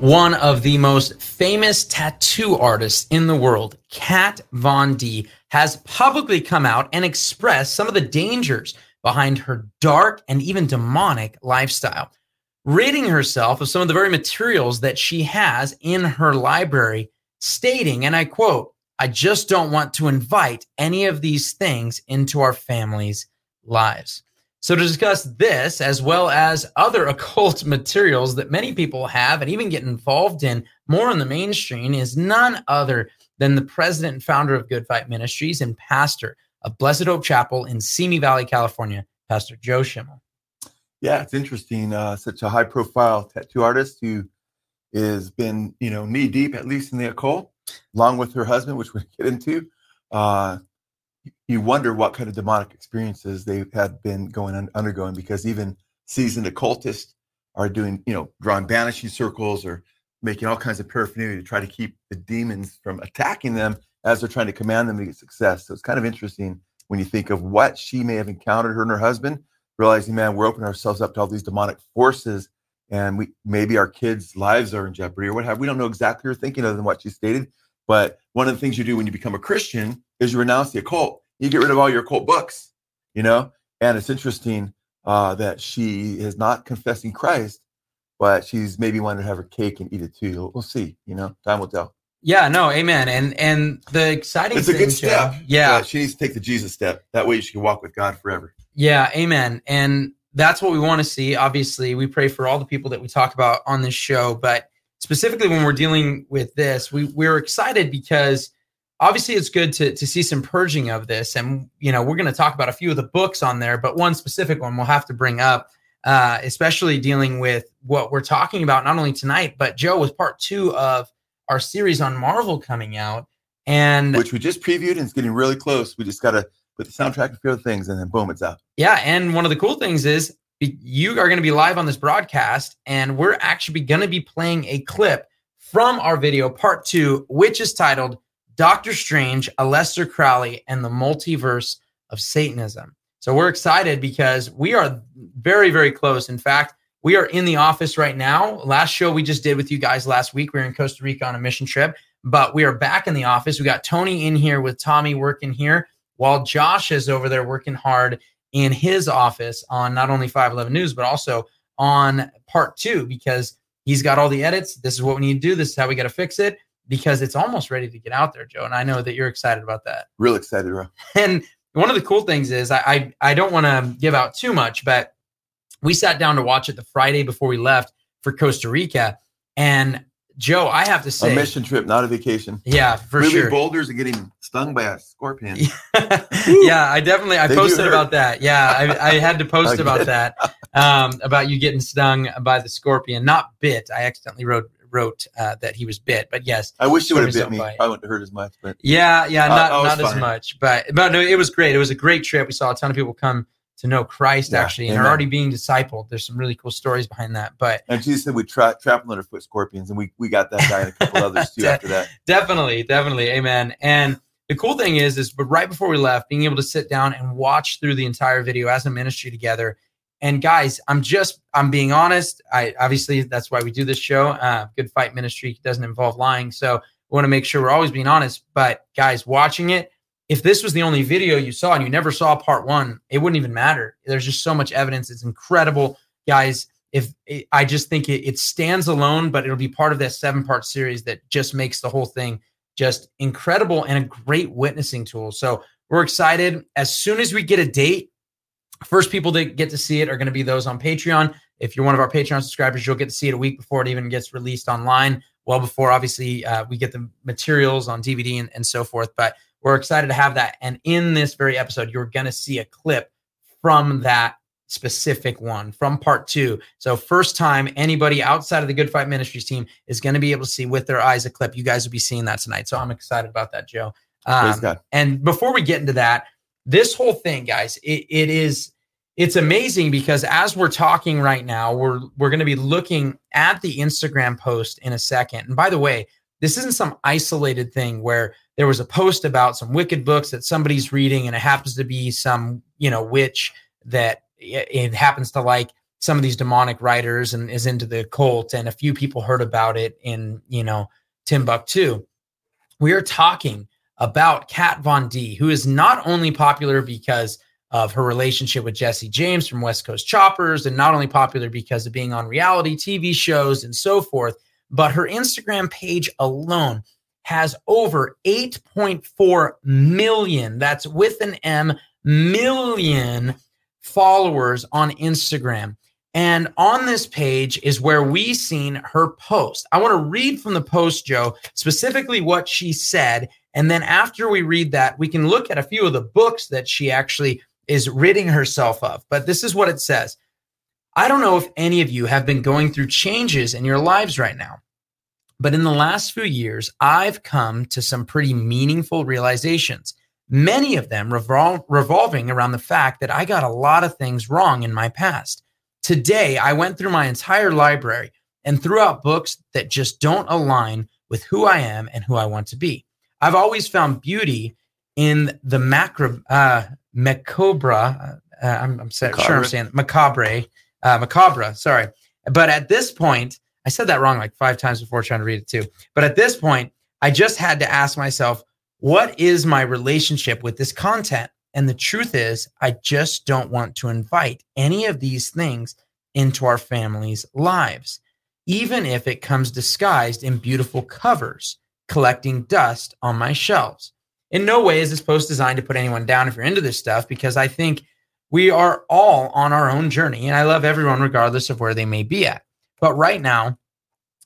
One of the most famous tattoo artists in the world, Kat Von D, has publicly come out and expressed some of the dangers behind her dark and even demonic lifestyle, ridding herself of some of the very materials that she has in her library, stating, and I quote, I just don't want to invite any of these things into our family's lives. So, to discuss this, as well as other occult materials that many people have and even get involved in more in the mainstream, is none other than the president and founder of Good Fight Ministries and pastor of Blessed Hope Chapel in Simi Valley, California, Pastor Joe Schimmel. Yeah, it's interesting. Uh, such a high profile tattoo artist who has been, you know, knee deep, at least in the occult, along with her husband, which we get into. Uh, you wonder what kind of demonic experiences they had been going undergoing because even seasoned occultists are doing, you know, drawing banishing circles or making all kinds of paraphernalia to try to keep the demons from attacking them as they're trying to command them to get success. So it's kind of interesting when you think of what she may have encountered her and her husband, realizing, man, we're opening ourselves up to all these demonic forces and we maybe our kids' lives are in jeopardy or what have we don't know exactly you're thinking other than what she stated. But one of the things you do when you become a Christian is you renounce the occult. You get rid of all your occult books, you know. And it's interesting uh, that she is not confessing Christ, but she's maybe wanting to have her cake and eat it too. We'll see. You know, time will tell. Yeah, no, amen. And and the exciting it's a thing, good step. Joe, yeah, Uh, she needs to take the Jesus step. That way, she can walk with God forever. Yeah, amen. And that's what we want to see. Obviously, we pray for all the people that we talk about on this show, but specifically when we're dealing with this, we we're excited because obviously it's good to to see some purging of this and you know, we're going to talk about a few of the books on there, but one specific one we'll have to bring up uh especially dealing with what we're talking about not only tonight, but Joe was part 2 of our series on Marvel coming out and Which we just previewed and it's getting really close. We just got to put the soundtrack and a few other things, and then boom, it's out. Yeah, and one of the cool things is you are going to be live on this broadcast, and we're actually going to be playing a clip from our video, part two, which is titled "Doctor Strange, Aleister Crowley, and the Multiverse of Satanism." So we're excited because we are very, very close. In fact, we are in the office right now. Last show we just did with you guys last week, we were in Costa Rica on a mission trip, but we are back in the office. We got Tony in here with Tommy working here while Josh is over there working hard in his office on not only 511 News, but also on part two because he's got all the edits. This is what we need to do. This is how we got to fix it because it's almost ready to get out there, Joe. And I know that you're excited about that. Real excited, bro. And one of the cool things is I I, I don't want to give out too much, but we sat down to watch it the Friday before we left for Costa Rica. And Joe, I have to say, A mission trip, not a vacation. yeah, for Moving sure. boulders and getting stung by a scorpion. yeah, I definitely I posted about that. Yeah, I, I had to post about that um, about you getting stung by the scorpion, not bit. I accidentally wrote wrote uh, that he was bit, but yes, I wish it would have bit me. bite. Probably wouldn't hurt as much, but yeah, yeah, Uh, not I was not as much, but but no, it was great. It was a great trip. We saw a ton of people come to know Christ Yeah, actually, and are already being discipled. There's some really cool stories behind that, but and Jesus said we tra- trample underfoot scorpions, and we we got that guy and a couple others too after that. definitely definitely amen and the cool thing is is but right before we left being able to sit down and watch through the entire video as a ministry together and guys i'm just i'm being honest. I obviously that's why we do this show. Uh, good fight ministry doesn't involve lying. So we want to make sure we're always being honest. But guys watching it if this was the only video you saw and you never saw part one it wouldn't even matter. There's just so much evidence. It's incredible. Guys if it, i just think it, it stands alone but it'll be part of that seven part series that just makes the whole thing just incredible and a great witnessing tool. So we're excited. As soon as we get a date first people to get to see it are going to be those on patreon if you're one of our patreon subscribers you'll get to see it a week before it even gets released online well before obviously uh, we get the materials on dvd and, and so forth but we're excited to have that and in this very episode you're going to see a clip from that specific one from part two. So, first time anybody outside of the Good Fight Ministries team is going to be able to see with their eyes a clip. You guys will be seeing that tonight. So, I'm excited about that, Joe. Um, and before we get into that, this whole thing, guys, it, it is it's amazing because as we're talking right now, we're we're going to be looking at the Instagram post in a second. And by the way, this isn't some isolated thing where there was a post about some wicked books that somebody's reading and it happens to be some, you know, witch that it happens to like some of these demonic writers and is into the cult and a few people heard about it in, you know, Timbuktu. We are talking about Kat Von D, who is not only popular because of her relationship with Jesse James from West Coast Choppers, and not only popular because of being on reality TV shows and so forth, but her Instagram page alone has over 8.4 million, that's with an M, million followers on Instagram. And on this page is where we seen her post. I want to read from the post, Joe, specifically what she said. And then after we read that, we can look at a few of the books that she actually is ridding herself of. But this is what it says I don't know if any of you have been going through changes in your lives right now, but in the last few years, I've come to some pretty meaningful realizations. Many of them revol- revolving around the fact that I got a lot of things wrong in my past. Today, I went through my entire library and threw out books that just don't align with who I am and who I want to be. I've always found beauty in the macro, uh, Macabra. Uh, I'm, I'm sure I'm saying macabre, uh, macabre. Sorry, but at this point, I said that wrong like five times before trying to read it too. But at this point, I just had to ask myself, what is my relationship with this content? And the truth is, I just don't want to invite any of these things into our family's lives, even if it comes disguised in beautiful covers, collecting dust on my shelves in no way is this post designed to put anyone down if you're into this stuff, because I think we are all on our own journey. And I love everyone regardless of where they may be at. But right now,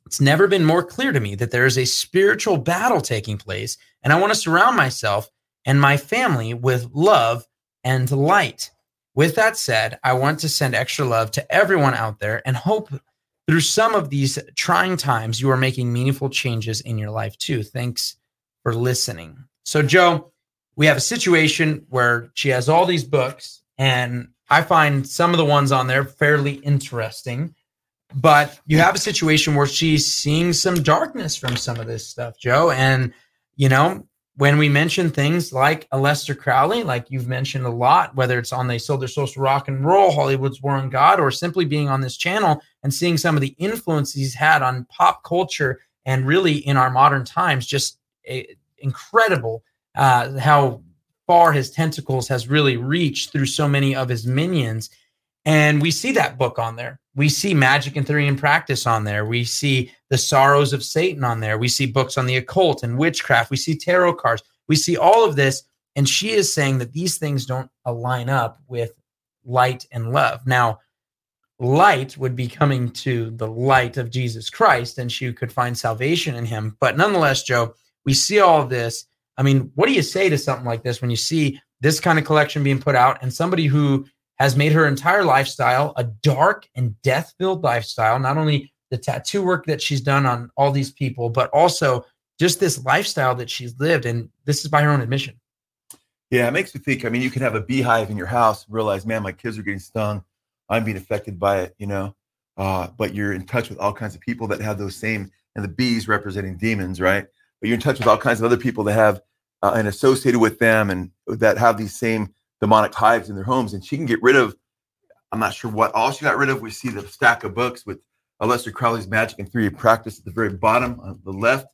it's never been more clear to me that there is a spiritual battle taking place. And I want to surround myself and my family with love and light. With that said, I want to send extra love to everyone out there and hope through some of these trying times you are making meaningful changes in your life too. Thanks for listening. So, Joe, we have a situation where she has all these books, and I find some of the ones on there fairly interesting. But you have a situation where she's seeing some darkness from some of this stuff, Joe. And, you know, when we mention things like Aleister Crowley, like you've mentioned a lot, whether it's on They Sold Their to Rock and Roll, Hollywood's War on God, or simply being on this channel and seeing some of the influence he's had on pop culture and really in our modern times, just a, incredible uh, how far his tentacles has really reached through so many of his minions. And we see that book on there. We see Magic and Theory and Practice on there. We see The Sorrows of Satan on there. We see books on the occult and witchcraft. We see tarot cards. We see all of this. And she is saying that these things don't align up with light and love. Now, light would be coming to the light of Jesus Christ, and she could find salvation in him. But nonetheless, Joe, we see all this. I mean, what do you say to something like this when you see this kind of collection being put out and somebody who has made her entire lifestyle a dark and death filled lifestyle, not only the tattoo work that she's done on all these people, but also just this lifestyle that she's lived. And this is by her own admission. Yeah, it makes me think. I mean, you can have a beehive in your house and realize, man, my kids are getting stung. I'm being affected by it, you know. Uh, but you're in touch with all kinds of people that have those same, and the bees representing demons, right? but you're in touch with all kinds of other people that have uh, and associated with them and that have these same demonic hives in their homes. And she can get rid of, I'm not sure what all she got rid of. We see the stack of books with Aleister Crowley's Magic and Theory of Practice at the very bottom on the left,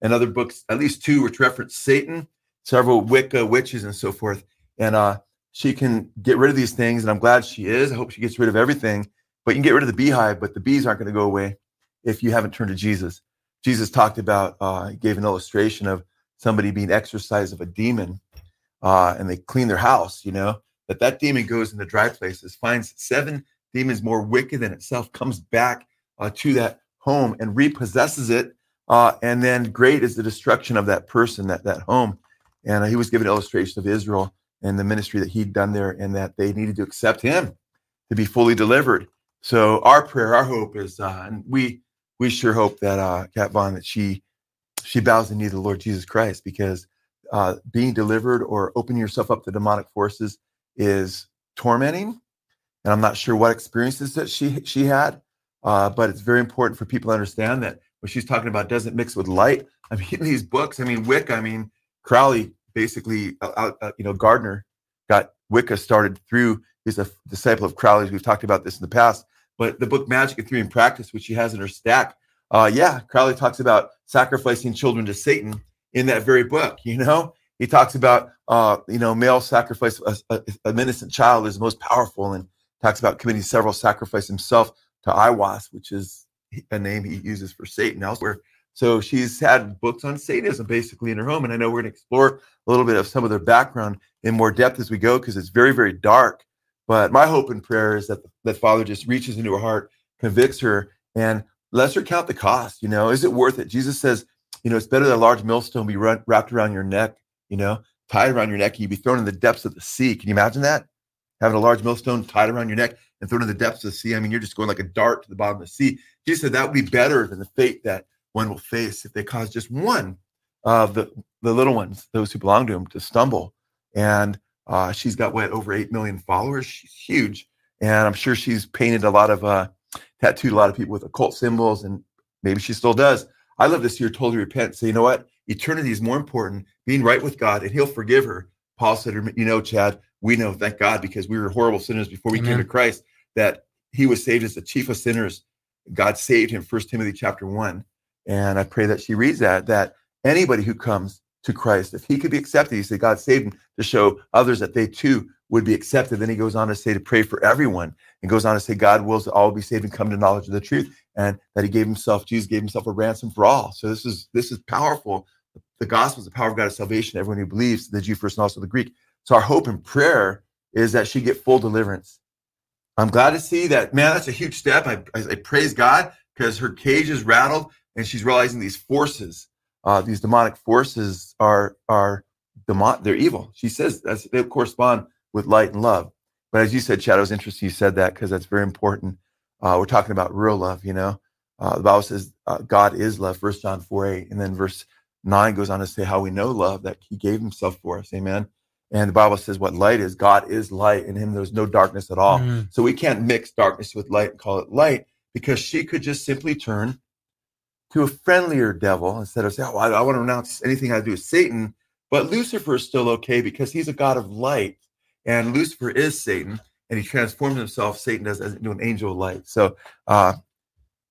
and other books, at least two, which reference Satan, several Wicca witches, and so forth. And uh, she can get rid of these things, and I'm glad she is. I hope she gets rid of everything. But you can get rid of the beehive, but the bees aren't going to go away if you haven't turned to Jesus. Jesus talked about, uh, gave an illustration of somebody being exorcised of a demon uh, and they clean their house, you know, that that demon goes into dry places, finds seven demons more wicked than itself, comes back uh, to that home and repossesses it. Uh, and then great is the destruction of that person, that, that home. And he was given an illustration of Israel and the ministry that he'd done there and that they needed to accept him to be fully delivered. So our prayer, our hope is, uh, and we we sure hope that uh, Kat Von that she she bows the knee to the Lord Jesus Christ because uh, being delivered or opening yourself up to demonic forces is tormenting. And I'm not sure what experiences that she she had, uh, but it's very important for people to understand that what she's talking about doesn't mix with light. I mean, these books. I mean, Wicca. I mean, Crowley basically, uh, uh, you know, Gardner got Wicca started through. He's a disciple of Crowley's. We've talked about this in the past. But the book Magic and Theory and Practice, which she has in her stack, uh, yeah, Crowley talks about sacrificing children to Satan in that very book. You know, he talks about uh, you know male sacrifice a, a, an innocent child is most powerful, and talks about committing several sacrifices himself to Aiwass, which is a name he uses for Satan elsewhere. So she's had books on Satanism basically in her home, and I know we're going to explore a little bit of some of their background in more depth as we go because it's very very dark. But my hope and prayer is that that Father just reaches into her heart, convicts her, and lets her count the cost. You know, is it worth it? Jesus says, you know, it's better that a large millstone be wrapped around your neck, you know, tied around your neck, and you'd be thrown in the depths of the sea. Can you imagine that? Having a large millstone tied around your neck and thrown in the depths of the sea. I mean, you're just going like a dart to the bottom of the sea. Jesus said that would be better than the fate that one will face if they cause just one of the, the little ones, those who belong to him, to stumble. And uh, she's got what over eight million followers. She's huge, and I'm sure she's painted a lot of uh, tattooed a lot of people with occult symbols, and maybe she still does. I love see her totally repent. Say, you know what? Eternity is more important. Being right with God, and He'll forgive her. Paul said, you know, Chad, we know, thank God, because we were horrible sinners before we Amen. came to Christ, that He was saved as the chief of sinners. God saved him. First Timothy chapter one, and I pray that she reads that. That anybody who comes to Christ, if he could be accepted, he said God saved him to show others that they too would be accepted. Then he goes on to say to pray for everyone and goes on to say God wills that all be saved and come to knowledge of the truth and that he gave himself, Jesus gave himself a ransom for all. So this is this is powerful. The gospel is the power of God of salvation. Everyone who believes, the Jew first and also the Greek. So our hope and prayer is that she get full deliverance. I'm glad to see that, man, that's a huge step. I, I, I praise God because her cage is rattled and she's realizing these forces, uh, these demonic forces are are demon, they're evil. She says they correspond with light and love. But as you said, Chad, it was interesting you said that because that's very important. Uh, we're talking about real love, you know. Uh, the Bible says uh, God is love, First John 4 8. And then verse 9 goes on to say how we know love, that he gave himself for us. Amen. And the Bible says what light is. God is light. In him there's no darkness at all. Mm. So we can't mix darkness with light and call it light because she could just simply turn to a friendlier devil instead of saying, oh, I, I want to renounce anything I do with Satan. But Lucifer is still okay because he's a God of light and Lucifer is Satan, and he transforms himself, Satan does, into an angel of light. So, uh,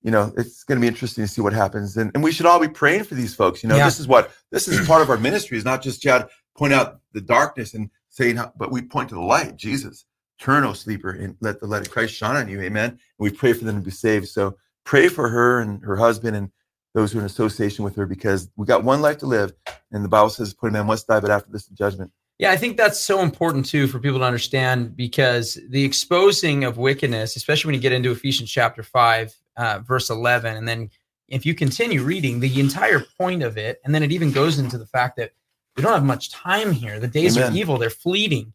you know, it's going to be interesting to see what happens. And, and we should all be praying for these folks. You know, yeah. this is what, this is part of our ministry is not just Chad point out the darkness and saying, how, but we point to the light, Jesus. Turn, O sleeper, and let the light of Christ shine on you. Amen. And we pray for them to be saved. So pray for her and her husband and those who are in association with her because we got one life to live. And the Bible says, put a man must die, but after this, the judgment. Yeah, I think that's so important too for people to understand because the exposing of wickedness, especially when you get into Ephesians chapter 5, uh, verse 11, and then if you continue reading the entire point of it, and then it even goes into the fact that we don't have much time here. The days Amen. of evil, they're fleeting.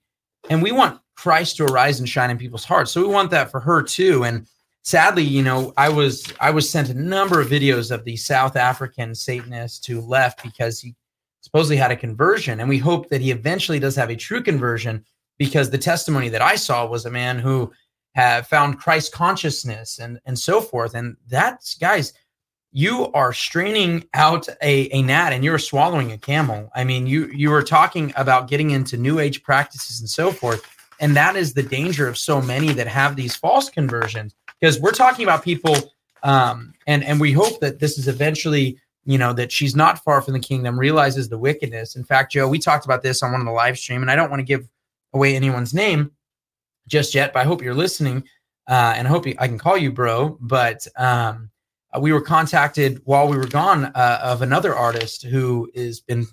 And we want Christ to arise and shine in people's hearts. So we want that for her too. And sadly, you know, I was I was sent a number of videos of the South African Satanist who left because he supposedly had a conversion. And we hope that he eventually does have a true conversion because the testimony that I saw was a man who had found Christ consciousness and, and so forth. And that's, guys, you are straining out a, a gnat and you're swallowing a camel. I mean, you you are talking about getting into new age practices and so forth. And that is the danger of so many that have these false conversions. Because we're talking about people um, and and we hope that this is eventually you know that she's not far from the kingdom realizes the wickedness. In fact joe we talked about this on one of the live stream and i don't want to give away anyone's name just yet but i hope you're listening uh, and i hope you, i can call you bro but um, uh, we were contacted while we were gone uh, of another artist who has been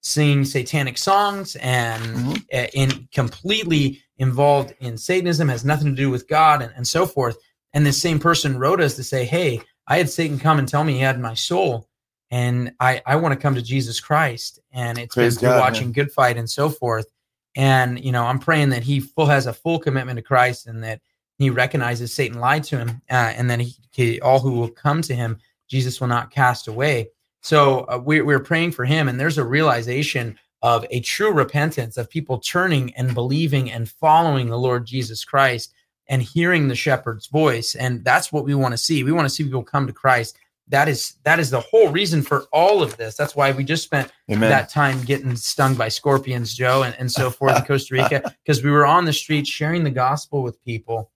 singing satanic songs and mm-hmm. In completely involved in satanism has nothing to do with god and, and so forth. And this same person wrote us to say hey i had satan come and tell me he had my soul and I I want to come to Jesus Christ, and it's Praise been God, watching man. Good Fight and so forth. And you know, I'm praying that he full has a full commitment to Christ, and that He recognizes Satan lied to him, uh, and then he, he, all who will come to him, Jesus will not cast away. So uh, we, we're praying for him, and there's a realization of a true repentance of people turning and believing and following the Lord Jesus Christ and hearing the shepherd's voice. And that's what we want to see. We want to see people come to Christ that is that is the whole reason for all of this. That's why we just spent Amen. that time getting stung by scorpions, Joe, and, and so forth in Costa Rica, because we were on the streets sharing the gospel with people.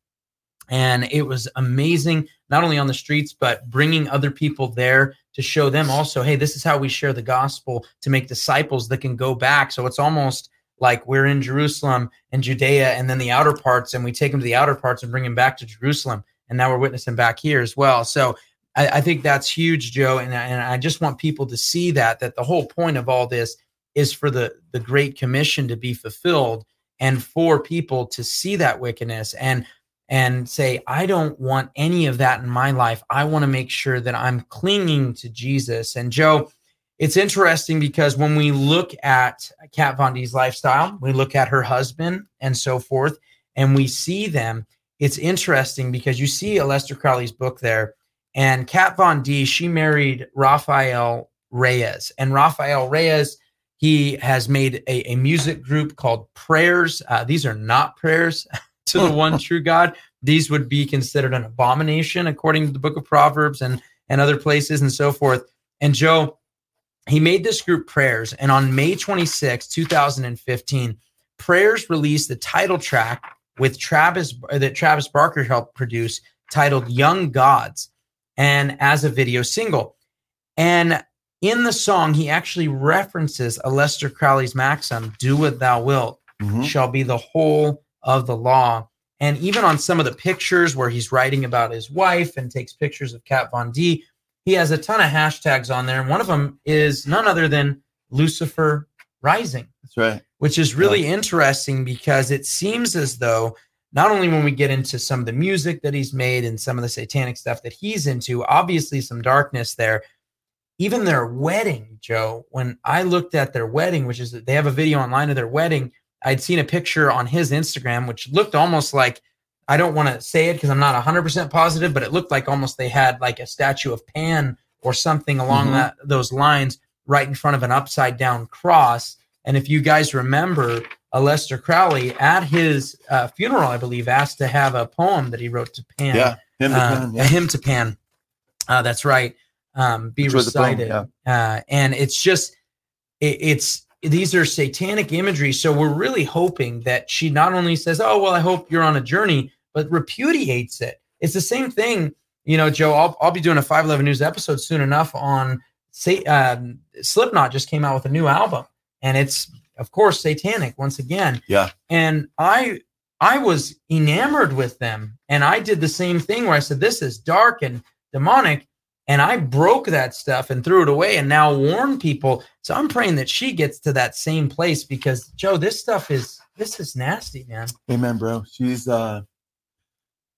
And it was amazing, not only on the streets, but bringing other people there to show them also, hey, this is how we share the gospel to make disciples that can go back. So it's almost like we're in Jerusalem and Judea and then the outer parts, and we take them to the outer parts and bring them back to Jerusalem. And now we're witnessing back here as well. So I, I think that's huge, Joe. And, and I just want people to see that, that the whole point of all this is for the, the Great Commission to be fulfilled and for people to see that wickedness and and say i don't want any of that in my life i want to make sure that i'm clinging to jesus and joe it's interesting because when we look at kat von d's lifestyle we look at her husband and so forth and we see them it's interesting because you see Aleister Crowley's book there and Kat Von D, she married Rafael Reyes. And Rafael Reyes, he has made a, a music group called Prayers. Uh, these are not prayers to the one true God. These would be considered an abomination according to the book of Proverbs and, and other places and so forth. And Joe, he made this group Prayers. And on May 26, 2015, Prayers released the title track with Travis that Travis Barker helped produce titled Young Gods and as a video single. And in the song, he actually references Aleister Crowley's maxim, do what thou wilt, mm-hmm. shall be the whole of the law. And even on some of the pictures where he's writing about his wife and takes pictures of Kat Von D, he has a ton of hashtags on there. And one of them is none other than Lucifer Rising. That's right. Which is really yeah. interesting because it seems as though not only when we get into some of the music that he's made and some of the satanic stuff that he's into, obviously some darkness there. Even their wedding, Joe, when I looked at their wedding, which is they have a video online of their wedding, I'd seen a picture on his Instagram, which looked almost like I don't want to say it because I'm not 100% positive, but it looked like almost they had like a statue of Pan or something along mm-hmm. that those lines right in front of an upside down cross. And if you guys remember, Aleister Crowley at his uh, funeral, I believe, asked to have a poem that he wrote to Pan. Yeah, hymn to uh, Pan. Yeah. A hymn to Pan. Uh, that's right. Um, be Which recited, poem, yeah. Uh, and it's just it, it's these are satanic imagery. So we're really hoping that she not only says, "Oh well, I hope you're on a journey," but repudiates it. It's the same thing, you know, Joe. I'll I'll be doing a five eleven news episode soon enough on say um, Slipknot just came out with a new album, and it's of course satanic once again. Yeah. And i i was enamored with them and i did the same thing where i said this is dark and demonic and i broke that stuff and threw it away and now warn people. So i'm praying that she gets to that same place because joe this stuff is this is nasty man. Amen bro. She's uh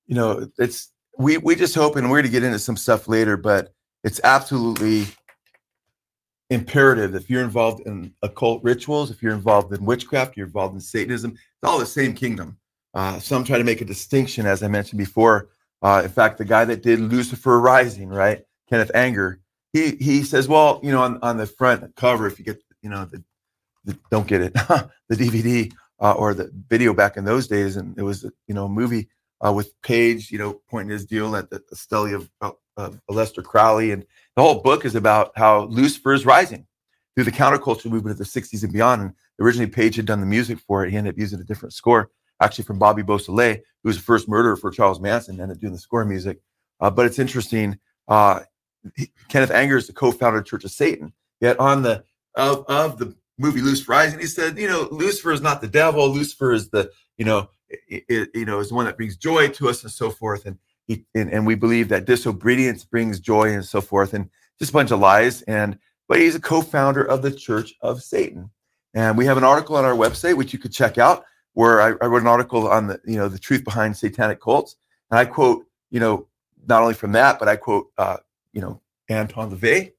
you know it's we we just hope and we're going to get into some stuff later but it's absolutely imperative if you're involved in occult rituals, if you're involved in witchcraft, you're involved in Satanism, it's all the same kingdom. Uh, some try to make a distinction, as I mentioned before. Uh, in fact, the guy that did Lucifer Rising, right, Kenneth Anger, he he says, well, you know, on, on the front cover, if you get, you know, the, the don't get it, the DVD uh, or the video back in those days, and it was, you know, a movie uh, with Page, you know, pointing his deal at the, the stele of, Aleister Crowley, and the whole book is about how Lucifer is rising through the counterculture movement of the 60s and beyond. And originally, Page had done the music for it. He ended up using a different score, actually from Bobby Beausoleil, who was the first murderer for Charles Manson, ended up doing the score music. Uh, but it's interesting. Uh, he, Kenneth Anger is the co-founder of Church of Satan. Yet on the of, of the movie Lucifer Rising, he said, you know, Lucifer is not the devil. Lucifer is the, you know, it, you know, is one that brings joy to us and so forth. And and, and we believe that disobedience brings joy and so forth, and just a bunch of lies. And but he's a co-founder of the Church of Satan, and we have an article on our website which you could check out, where I, I wrote an article on the you know the truth behind satanic cults, and I quote you know not only from that, but I quote uh, you know Anton LaVey,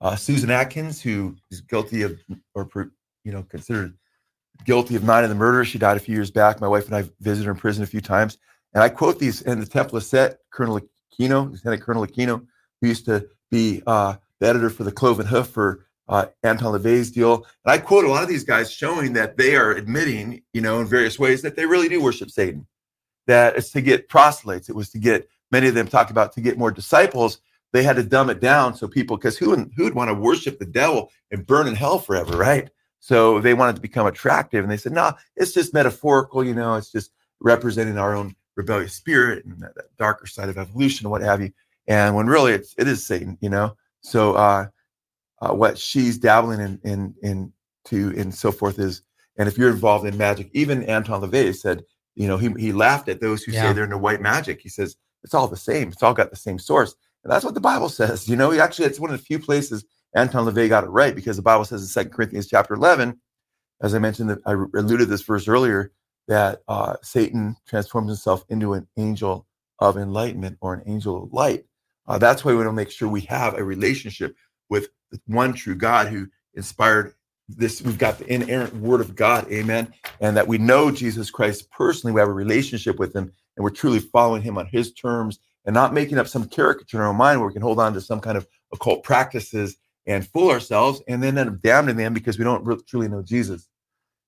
uh, Susan Atkins, who is guilty of or you know considered guilty of nine of the murders. She died a few years back. My wife and I visited her in prison a few times And I quote these in the Temple Set, Colonel Aquino, Lieutenant Colonel Aquino, who used to be uh, the editor for the Cloven Hoof for uh, Anton LaVey's deal. And I quote a lot of these guys showing that they are admitting, you know, in various ways that they really do worship Satan. That it's to get proselytes. It was to get many of them talk about to get more disciples. They had to dumb it down so people, because who who would want to worship the devil and burn in hell forever, right? So they wanted to become attractive, and they said, "No, it's just metaphorical. You know, it's just representing our own rebellious spirit and that, that darker side of evolution and what have you." And when really it's it is Satan, you know. So uh, uh, what she's dabbling in in in to and so forth is and if you're involved in magic even anton lavey said you know he, he laughed at those who yeah. say they're into white magic he says it's all the same it's all got the same source and that's what the bible says you know he actually it's one of the few places anton lavey got it right because the bible says in second corinthians chapter 11 as i mentioned i alluded this verse earlier that uh, satan transforms himself into an angel of enlightenment or an angel of light uh, that's why we want to make sure we have a relationship with the one true God who inspired this. We've got the inerrant word of God, amen. And that we know Jesus Christ personally, we have a relationship with him, and we're truly following him on his terms and not making up some caricature in our mind where we can hold on to some kind of occult practices and fool ourselves and then end up damning them because we don't really, truly know Jesus.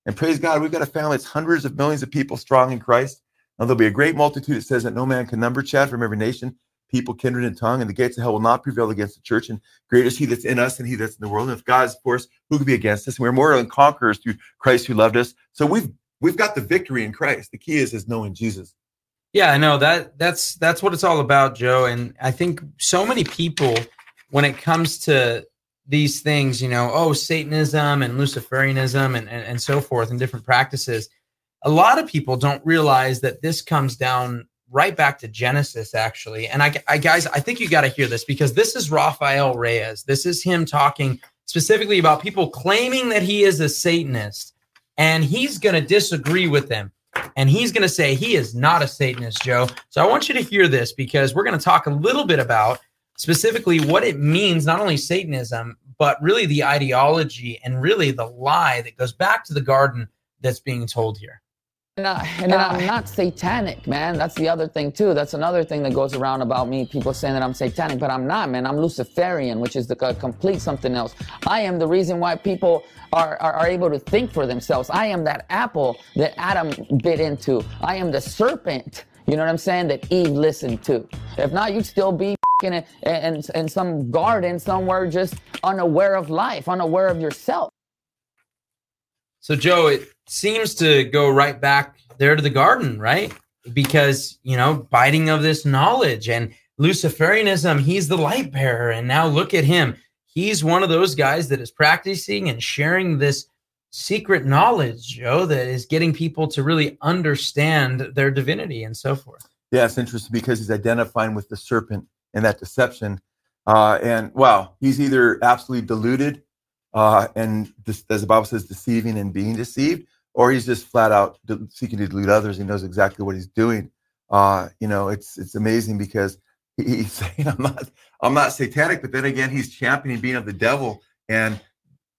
And praise God, we've got a family that's hundreds of millions of people strong in Christ. Now, there'll be a great multitude, that says that no man can number, Chad, from every nation, people, kindred, and tongue, and the gates of hell will not prevail against the church. And greater is he that's in us than he that's in the world. And if God's for us, who could be against us? And we're more than conquerors through Christ who loved us. So we've we've got the victory in Christ. The key is is knowing Jesus. Yeah, I know that that's that's what it's all about, Joe. And I think so many people, when it comes to these things, you know, oh, Satanism and Luciferianism and, and, and so forth and different practices, a lot of people don't realize that this comes down right back to Genesis, actually. And I, I guys, I think you got to hear this because this is Rafael Reyes. This is him talking specifically about people claiming that he is a Satanist, and he's going to disagree with them. And he's going to say he is not a Satanist, Joe. So I want you to hear this because we're going to talk a little bit about specifically what it means, not only Satanism, but really the ideology and really the lie that goes back to the garden that's being told here. And, I, and I'm not satanic, man. That's the other thing too. That's another thing that goes around about me. People saying that I'm satanic, but I'm not, man. I'm Luciferian, which is the uh, complete something else. I am the reason why people are, are, are able to think for themselves. I am that apple that Adam bit into. I am the serpent. You know what I'm saying? That Eve listened to. If not, you'd still be in, a, in, in some garden somewhere, just unaware of life, unaware of yourself. So, Joe, it seems to go right back there to the garden, right? Because, you know, biting of this knowledge and Luciferianism, he's the light bearer. And now look at him. He's one of those guys that is practicing and sharing this secret knowledge, Joe, that is getting people to really understand their divinity and so forth. Yeah, it's interesting because he's identifying with the serpent and that deception. Uh, and wow, he's either absolutely deluded uh, and as the Bible says, deceiving and being deceived, or he's just flat out seeking to delude others. He knows exactly what he's doing. Uh, you know, it's it's amazing because he's saying, "I'm not, I'm not satanic," but then again, he's championing being of the devil, and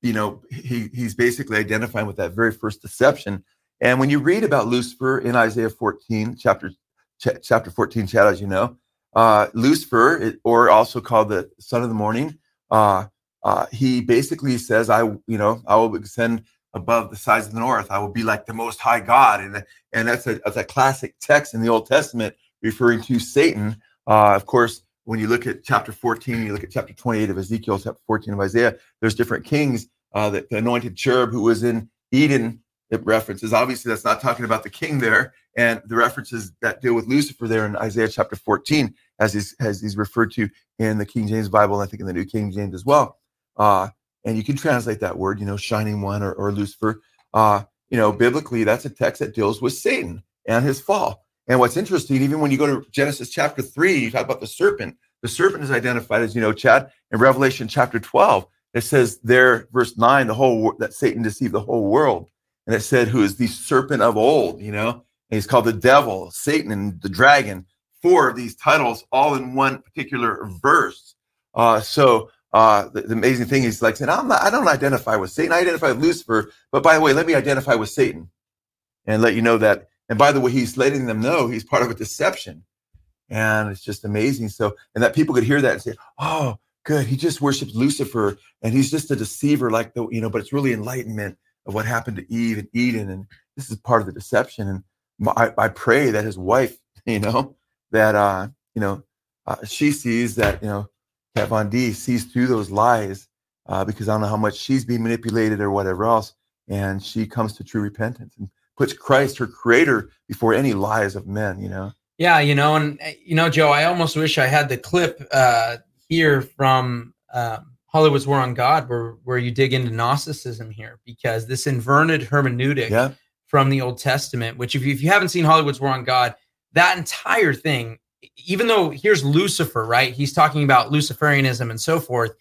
you know, he he's basically identifying with that very first deception. And when you read about Lucifer in Isaiah 14, chapter ch- chapter 14, Chad, as you know, uh, Lucifer, or also called the son of the morning, uh, uh, he basically says, "I, you know, I will ascend above the sides of the north. I will be like the Most High God," and and that's a that's a classic text in the Old Testament referring to Satan. Uh, of course, when you look at chapter 14, you look at chapter 28 of Ezekiel, chapter 14 of Isaiah. There's different kings. Uh, the, the anointed cherub who was in Eden. It references obviously that's not talking about the king there, and the references that deal with Lucifer there in Isaiah chapter 14, as he's as he's referred to in the King James Bible, and I think in the New King James as well. Uh, and you can translate that word, you know, shining one or, or Lucifer. Uh, you know, biblically, that's a text that deals with Satan and his fall. And what's interesting, even when you go to Genesis chapter three, you talk about the serpent. The serpent is identified as, you know, Chad, in Revelation chapter 12. It says there, verse nine, the whole that Satan deceived the whole world. And it said, who is the serpent of old, you know, and he's called the devil, Satan, and the dragon. Four of these titles all in one particular verse. Uh, so uh, the, the, amazing thing is like saying, I'm not, I don't identify with Satan. I identify with Lucifer. But by the way, let me identify with Satan and let you know that And by the way, he's letting them know he's part of a deception. And it's just amazing. So, and that people could hear that and say, oh, good. He just worships Lucifer and he's just a deceiver, like the, you know, but it's really enlightenment of what happened to Eve and Eden. And this is part of the deception. And I, I pray that his wife, you know, that, uh, you know, uh, she sees that, you know, Kat Von D sees through those lies uh, because I don't know how much she's being manipulated or whatever else. And she comes to true repentance and puts Christ, her creator, before any lies of men, you know? Yeah, you know, and uh, you know, Joe, I almost wish I had the clip uh, here from um, Hollywood's War on God, where where you dig into Gnosticism here, because this inverted hermeneutic Yeah. from the Old Testament, which if you, if you haven't seen Hollywood's War on God, that entire thing, even though here's Lucifer, right? He's talking about Luciferianism and so forth.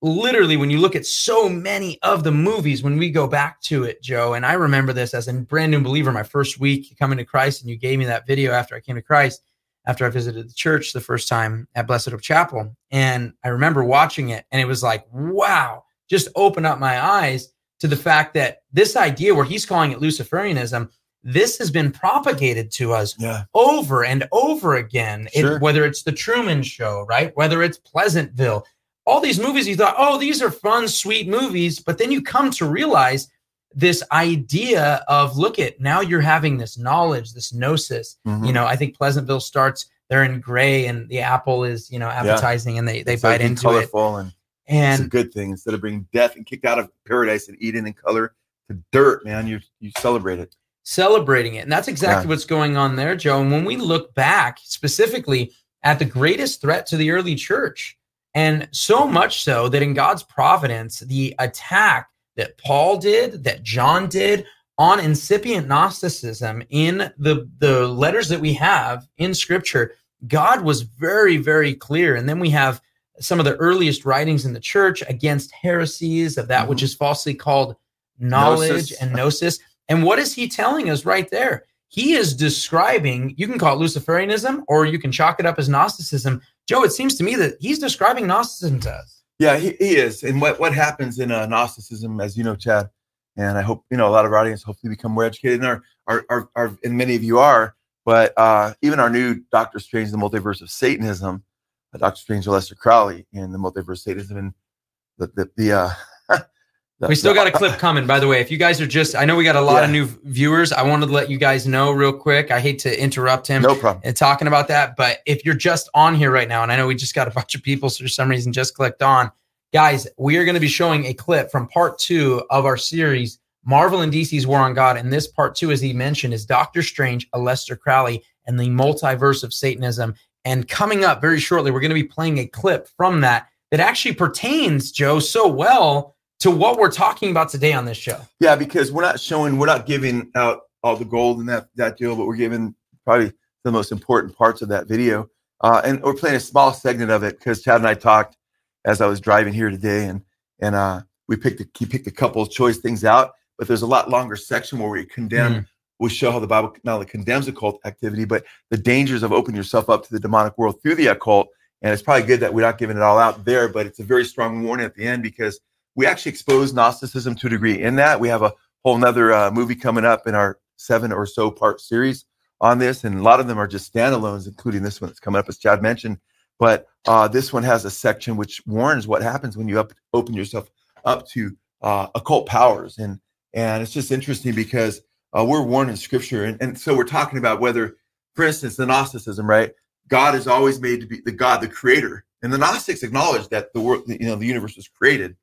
Literally, when you look at so many of the movies, when we go back to it, Joe, and I remember this as a brand new believer, my first week coming to Christ, and you gave me that video after I came to Christ, after I visited the church the first time at Blessed Hope Chapel. And I remember watching it, and it was like, wow, just open up my eyes to the fact that this idea where he's calling it Luciferianism, this has been propagated to us Yeah. over and over again. It- whether it's the Truman Show, right? Whether it's Pleasantville, all these movies, you thought, oh, these are fun, sweet movies. But then you come to realize this idea of look at now you're having this knowledge, this gnosis. Mhm. You know, I think Pleasantville starts, they're in gray and the apple is, you know, appetizing and they, they It's bite like into it. colorful and, it's a good thing. Instead of bringing death and kicked out of paradise and Eden in color to dirt, man, you you celebrate it. celebrating it. And that's exactly Yeah. what's going on there, Joe. And when we look back specifically at the greatest threat to the early church, and so much so that in God's providence, the attack that Paul did, that John did on incipient Gnosticism in the, the letters that we have in scripture, God was very, very clear. And then we have some of the earliest writings in the church against heresies of that which Mhm. is falsely called knowledge Gnosis. and gnosis. And what is he telling us right there? He is describing, you can call it Luciferianism or you can chalk it up as Gnosticism. Joe, it seems to me that he's describing Gnosticism to us. Yeah, he, he is. And what, what happens in uh, Gnosticism, as you know, Chad, and I hope you know a lot of our audience hopefully become more educated, and our, our, our, and many of you are. But uh, even our new Doctor Strange, the Multiverse of Satanism, uh, Doctor Strange, Aleister Crowley, in the Multiverse of Satanism, and the the, the uh, We still got a clip coming, by the way. If you guys are just, I know we got a lot of new viewers. I wanted to let you guys know real quick. I hate to interrupt him. No problem. and talking about that. But if you're just on here right now, and I know we just got a bunch of people so for some reason just clicked on, guys, we are going to be showing a clip from part two of our series, Marvel and DC's War on God. And this part two, as he mentioned, is Doctor Strange, Aleister Crowley, and the multiverse of Satanism. And coming up very shortly, we're going to be playing a clip from that that actually pertains, Joe, so well to what we're talking about today on this show. Yeah, because we're not showing, we're not giving out all the gold in that that deal, but we're giving probably the most important parts of that video. Uh, and we're playing a small segment of it because Chad and I talked as I was driving here today, and and uh, we picked a, he picked a couple of choice things out. But there's a lot longer section where we condemn. We show how the Bible not only condemns occult activity, but the dangers of opening yourself up to the demonic world through the occult. And it's probably good that we're not giving it all out there, but it's a very strong warning at the end because we actually expose Gnosticism to a degree in that. We have a whole nother uh, movie coming up in our seven or so part series on this. And a lot of them are just standalones, including this one that's coming up, as Chad mentioned. But uh, this one has a section which warns what happens when you up, open yourself up to uh, occult powers. And, and it's just interesting because uh, we're warned in scripture. And, and so we're talking about whether, for instance, the Gnosticism, right? God is always made to be the God, the creator. And the Gnostics acknowledged that the world, you know, the universe was created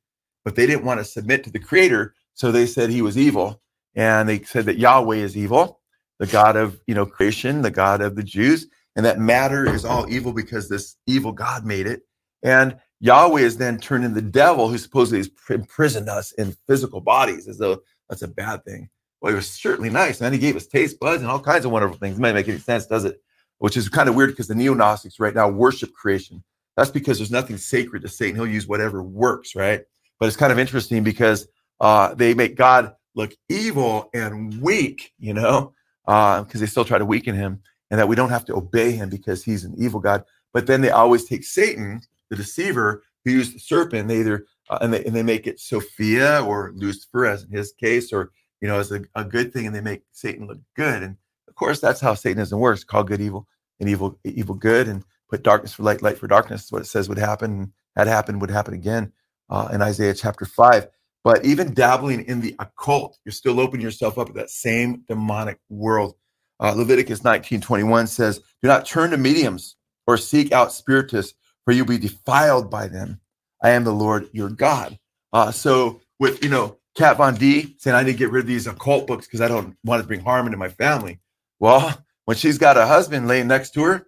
but they didn't want to submit to the creator so they said he was evil. And they said that yahweh is evil the god of you know creation the god of the jews and that matter is all evil because this evil god made it. And yahweh is then turned into the devil who supposedly has imprisoned us in physical bodies as though that's a bad thing. Well he was certainly nice and he gave us taste buds and all kinds of wonderful things. It might make any sense does it? Which is kind of weird because the neo-gnostics right now worship creation. That's because there's nothing sacred to satan. He'll use whatever works right but it's kind of interesting because uh, they make God look evil and weak, you know, because they still try to weaken him, and that we don't have to obey him because he's an evil God. But then they always take Satan, the deceiver, who used the serpent. They either uh, and they and they make it Sophia or Lucifer, as in his case, or you know, as a, a good thing, and they make Satan look good. And of course, that's how Satanism works: call good evil and evil evil good, and put darkness for light, light for darkness. What it says would happen, had happened would happen again uh, in Isaiah chapter five. But even dabbling in the occult, you're still opening yourself up to that same demonic world. Uh, Leviticus 19:21 says, "Do not turn to mediums or seek out spiritists, for you'll be defiled by them. I am the Lord your God." Uh, so, with you know Kat Von D saying, "I need to get rid of these occult books because I don't want to bring harm into my family." Well, when she's got a husband laying next to her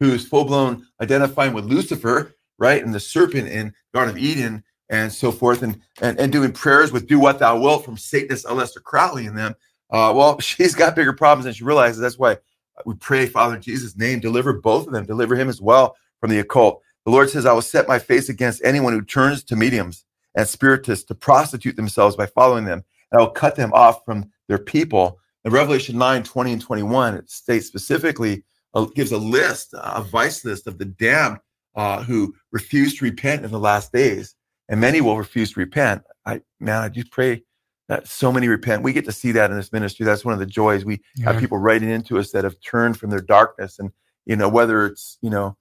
who's full blown identifying with Lucifer, right, and the serpent in Garden of Eden, and so forth, and and, and doing prayers with "Do What Thou Wilt" from Satanist Aleister Crowley and them. Uh, well, she's got bigger problems than she realizes. That's why we pray, Father, in Jesus' name, deliver both of them, deliver him as well from the occult. The Lord says, I will set my face against anyone who turns to mediums and spiritists to prostitute themselves by following them, and I will cut them off from their people. In Revelation 9, 20 and 21, it states specifically, uh, gives a list, a vice list of the damned uh, who refuse to repent in the last days. And many will refuse to repent. I man, I just pray that so many repent. We get to see that in this ministry. That's one of the joys. We yeah. have people writing into us that have turned from their darkness, and you know whether it's you know,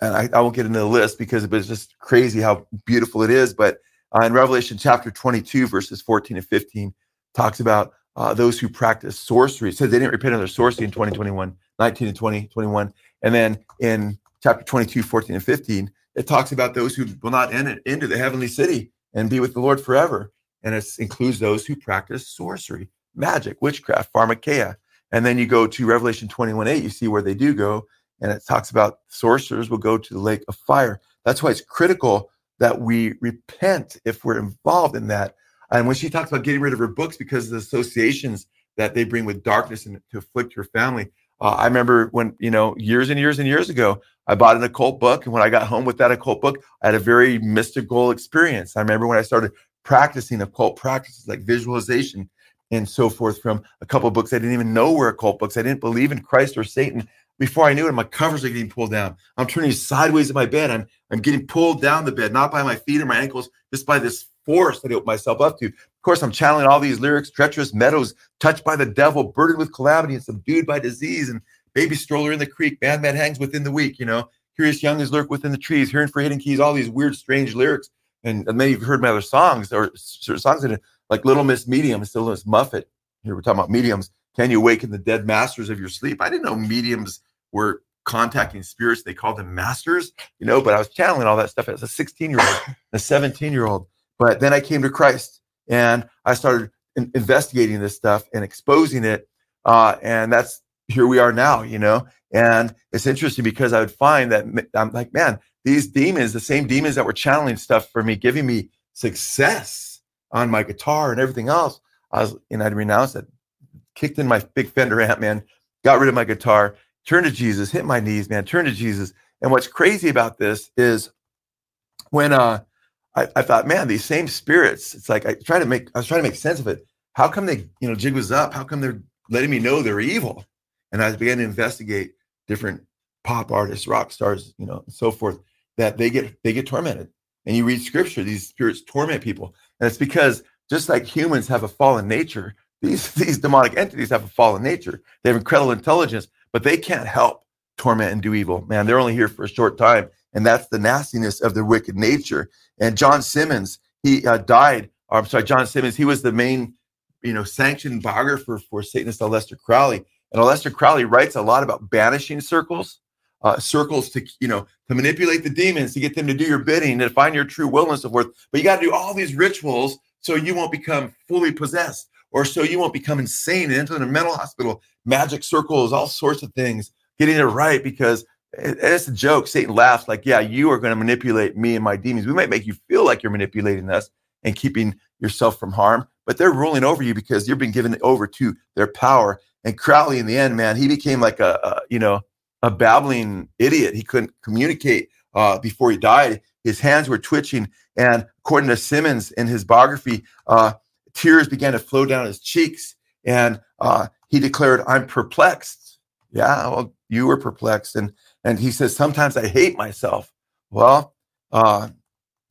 and I, I won't get into the list because it's just crazy how beautiful it is. But uh, in Revelation chapter 22, verses 14 and 15, talks about uh, those who practice sorcery. It says they didn't repent of their sorcery in 2021, 19 and 20, 21. And then in chapter 22, 14 and 15, it talks about those who will not enter into the heavenly city and be with the Lord forever. And it includes those who practice sorcery, magic, witchcraft, pharmakeia. And then you go to Revelation 21, 8, you see where they do go. And it talks about sorcerers will go to the lake of fire. That's why it's critical that we repent if we're involved in that. And when she talks about getting rid of her books because of the associations that they bring with darkness and to afflict your family, uh, I remember when, you know, years and years and years ago, I bought an occult book. And when I got home with that occult book, I had a very mystical experience. I remember when I started practicing occult practices like visualization and so forth from a couple of books. I didn't even know were occult books. I didn't believe in Christ or Satan. Before I knew it, my covers are getting pulled down. I'm turning sideways in my bed. I'm I'm getting pulled down the bed, not by my feet or my ankles, just by this force that I open myself up to. Of course, I'm channeling all these lyrics, treacherous meadows, touched by the devil, burdened with calamity, and subdued by disease, and baby stroller in the creek, man that hangs within the week, you know, curious young is lurk within the trees, hearing for hidden keys, all these weird, strange lyrics. And, and many of you have heard my other songs or songs in it, like Little Miss Medium, Little Miss Muffet. Here we're talking about mediums. Can you awaken the dead masters of your sleep? I didn't know mediums were contacting spirits. They called them masters, you know, but I was channeling all that stuff as a 16 year old, a 17 year old. But then I came to Christ and I started in- investigating this stuff and exposing it. Uh, and that's here we are now, you know. And it's interesting because I would find that I'm like, man, these demons, the same demons that were channeling stuff for me, giving me success on my guitar and everything else. I was, and I'd renounced it, kicked in my big Fender amp, man, got rid of my guitar, turned to Jesus, hit my knees, man, turned to Jesus. And what's crazy about this is when uh, I, I, thought, man, these same spirits, it's like I try to make, I was trying to make sense of it. How come they, you know, jig was up? How come they're letting me know they're evil? And I began to investigate different pop artists, rock stars, you know, and so forth, that they get they get tormented. And you read scripture, these spirits torment people. And it's because just like humans have a fallen nature, these these demonic entities have a fallen nature. They have incredible intelligence, but they can't help torment and do evil. Man, they're only here for a short time. And that's the nastiness of their wicked nature. And John Symonds, he uh, died. Or, I'm sorry, John Symonds, he was the main, you know, sanctioned biographer for Satanist Aleister Crowley. And Aleister Crowley writes a lot about banishing circles, uh, circles to you know to manipulate the demons to get them to do your bidding to find your true will and so forth. But you got to do all these rituals so you won't become fully possessed, or so you won't become insane and into a mental hospital. Magic circles, all sorts of things. Getting it right because it's a joke. Satan laughs like, "Yeah, you are going to manipulate me and my demons. We might make you feel like you're manipulating us and keeping yourself from harm, but they're ruling over you because you've been given over to their power and Crowley, in the end, man, he became like a, a you know a babbling idiot. He couldn't communicate uh, before he died. His hands were twitching, and according to Symonds in his biography, uh, tears began to flow down his cheeks, and uh, he declared, "I'm perplexed." Yeah, well, you were perplexed, and and he says, "Sometimes I hate myself." Well, uh,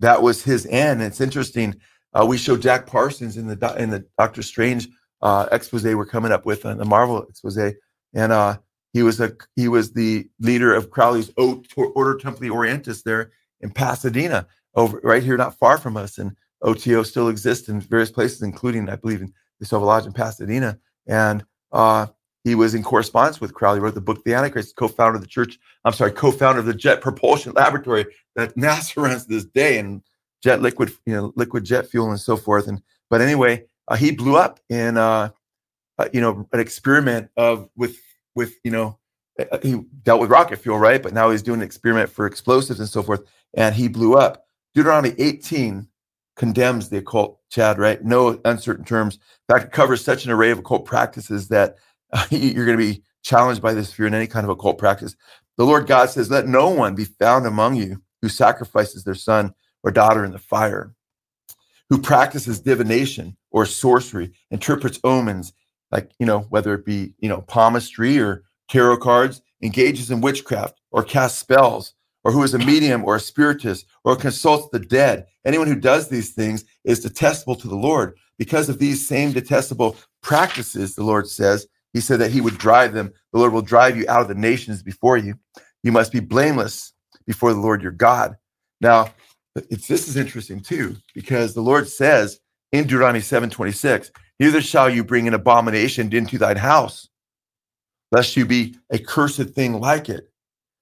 that was his end. It's interesting. Uh, we show Jack Parsons in the in the Doctor Strange uh, expose we're coming up with, uh, the Marvel expose. and uh, he was a he was the leader of Crowley's Order Templi Orientis there in Pasadena, over right here, not far from us. And OTO still exists in various places, including I believe in the Silver Lodge in Pasadena. And uh, he was in correspondence with Crowley. Wrote the book The Antichrist, co-founder of the church. I'm sorry, co-founder of the Jet Propulsion Laboratory that NASA runs to this day, and jet liquid, you know, liquid jet fuel and so forth. And but anyway, uh, he blew up in uh, uh, you know an experiment of with with you know uh, he dealt with rocket fuel, right? But now he's doing an experiment for explosives and so forth, and he blew up. Deuteronomy 18 condemns the occult, Chad, right? No uncertain terms. In fact, it covers such an array of occult practices that uh, you're going to be challenged by this if you're in any kind of occult practice. The Lord God says, Let no one be found among you who sacrifices their son or daughter in the fire, who practices divination or sorcery, interprets omens, like, you know, whether it be, you know, palmistry or tarot cards, engages in witchcraft or casts spells, or who is a medium or a spiritist or consults the dead. Anyone who does these things is detestable to the Lord. Because of these same detestable practices, the Lord says, He said that He would drive them. The Lord will drive you out of the nations before you. You must be blameless before the Lord your God. Now, it's, this is interesting too, because the Lord says in Deuteronomy 7:26, neither shall you bring an abomination into thine house, lest you be a cursed thing like it,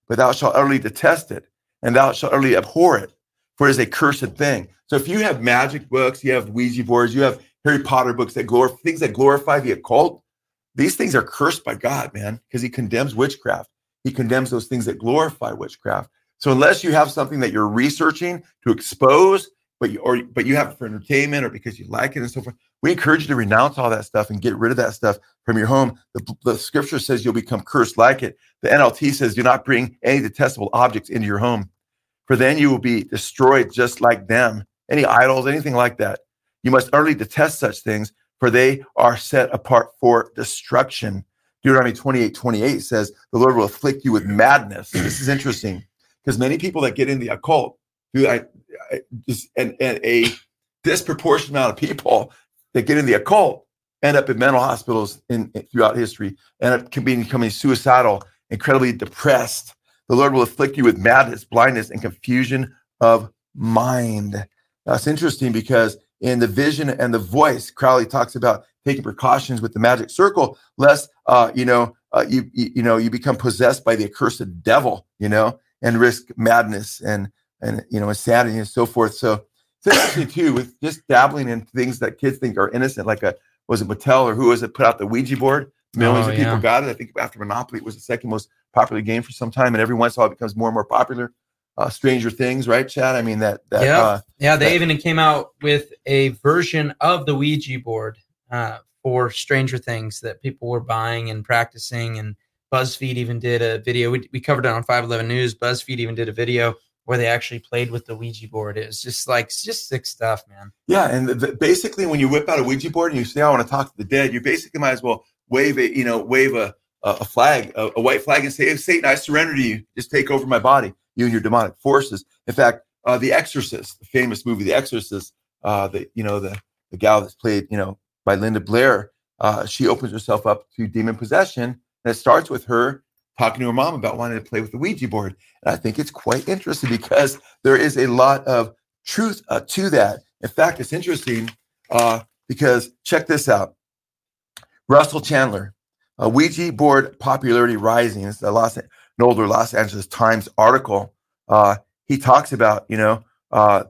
but thou shalt utterly detest it, and thou shalt utterly abhor it, for it is a cursed thing. So if you have magic books, you have Ouija boards, you have Harry Potter books that glorify things that glorify the occult, these things are cursed by God, man, because he condemns witchcraft. He condemns those things that glorify witchcraft. So unless you have something that you're researching to expose, but you or but you have it for entertainment or because you like it and so forth, we encourage you to renounce all that stuff and get rid of that stuff from your home. The, the scripture says you'll become cursed like it. The NLT says do not bring any detestable objects into your home, for then you will be destroyed just like them. Any idols, anything like that. You must utterly detest such things, for they are set apart for destruction. Deuteronomy 28 28 says, The Lord will afflict you with madness. This is interesting because many people that get in the occult, who I, I just and, and a disproportionate amount of people that get in the occult end up in mental hospitals in, in throughout history, end up becoming suicidal, incredibly depressed. The Lord will afflict you with madness, blindness, and confusion of mind. That's interesting because in the vision and the voice, Crowley talks about taking precautions with the magic circle, lest uh, you know uh, you, you you know you become possessed by the accursed devil. You know, and risk madness and and you know insanity and so forth. So interesting too with just dabbling in things that kids think are innocent, like a was it Mattel or who was it put out the Ouija board? Millions oh, of people yeah. got it. I think after Monopoly, it was the second most popular game for some time, and every once in a while it becomes more and more popular. Uh, Stranger Things, right, Chad? I mean that. that yeah, uh, yeah. They that, even came out with a version of the Ouija board uh, for Stranger Things that people were buying and practicing, and BuzzFeed even did a video. We, we covered it on 511 News. BuzzFeed even did a video where they actually played with the Ouija board. It was just like it's just sick stuff, man. Yeah, and basically, when you whip out a Ouija board and you say, "I want to talk to the dead," you basically might as well wave a you know wave a a flag, a, a white flag, and say, hey, "Satan, I surrender to you. Just take over my body, you and your demonic forces." In fact, uh, The Exorcist, the famous movie The Exorcist, uh, the you know the the gal that's played you know by Linda Blair, uh, she opens herself up to demon possession it starts with her talking to her mom about wanting to play with the Ouija board. And I think it's quite interesting because there is a lot of truth uh, to that. In fact, it's interesting uh, because check this out. Russell Chandler, a Ouija board popularity rising. It's a Los, an older Los Angeles Times article. Uh, he talks about, you know, uh,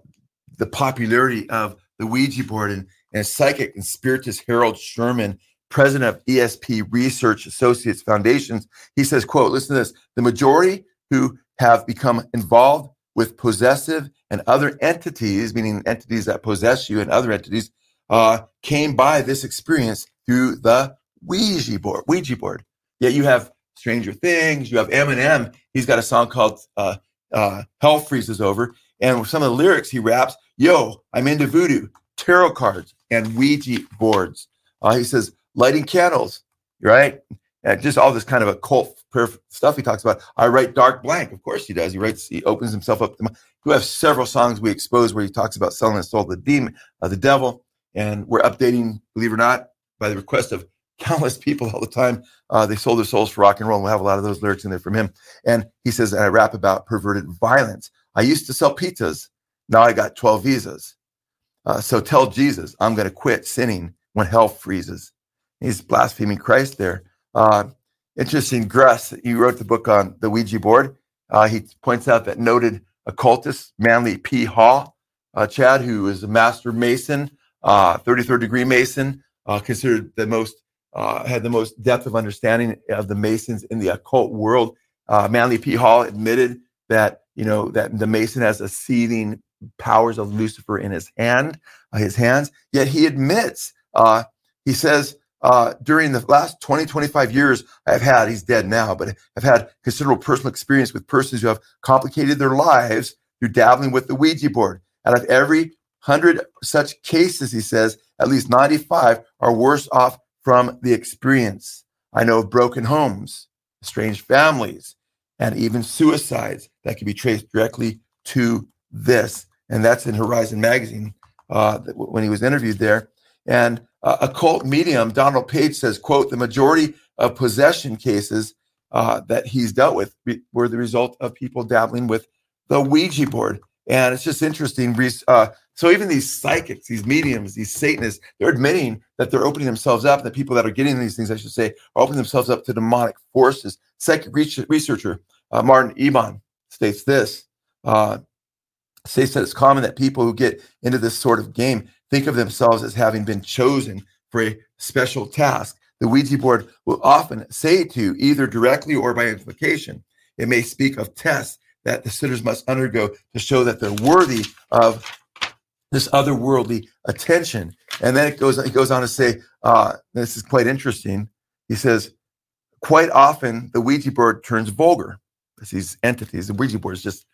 the popularity of the Ouija board and, and psychic and spiritist Harold Sherman president of ESP Research Associates Foundations. He says, quote, listen to this. The majority who have become involved with possessive and other entities, meaning entities that possess you and other entities, uh, came by this experience through the Ouija board. Ouija board. Yet you have Stranger Things, you have Eminem. He's got a song called uh, uh, "Hell Freezes Over," and some of the lyrics he raps, "Yo, I'm into voodoo, tarot cards, and Ouija boards." Uh, he says, lighting candles, right? And just all this kind of occult stuff he talks about. I write dark blank. Of course he does. He writes, he opens himself up. We have several songs we expose where he talks about selling his soul to the demon, uh, the devil. And we're updating, believe it or not, by the request of countless people all the time. Uh, they sold their souls for rock and roll. And we'll have a lot of those lyrics in there from him. And he says, and I rap about perverted violence. I used to sell pizzas. Now I got 12 visas. Uh, so tell Jesus, I'm going to quit sinning when hell freezes. He's blaspheming Christ there. Uh, interesting, Gruss, you wrote the book on the Ouija board. Uh, he points out that noted occultist Manly P. Hall, uh, Chad, who is a master Mason, 33rd uh, degree Mason, uh, considered the most, uh, had the most depth of understanding of the Masons in the occult world. Manly P. Hall admitted that, you know, that the Mason has a seething powers of Lucifer in his hand, his hands. Yet he admits, he says, uh, during the last 20, 25 years I've had, he's dead now, but I've had considerable personal experience with persons who have complicated their lives through dabbling with the Ouija board. Out of every hundred such cases, he says, at least 95 are worse off from the experience. I know of broken homes, estranged families, and even suicides that can be traced directly to this. And that's in Horizon Magazine uh, when he was interviewed there. And uh, occult medium Donald Page says, "quote The majority of possession cases uh, that he's dealt with were the result of people dabbling with the Ouija board." And it's just interesting. Uh, so even these psychics, these mediums, these Satanists, they're admitting that they're opening themselves up. The people that are getting these things, I should say, are opening themselves up to demonic forces. Psychic researcher uh, Martin Ebon states this. Uh, states that it's common that people who get into this sort of game think of themselves as having been chosen for a special task. The Ouija board will often say to you, either directly or by implication, it may speak of tests that the sitters must undergo to show that they're worthy of this otherworldly attention. And then it goes, it goes on to say, uh, this is quite interesting. He says, quite often the Ouija board turns vulgar. These entities, the Ouija board is just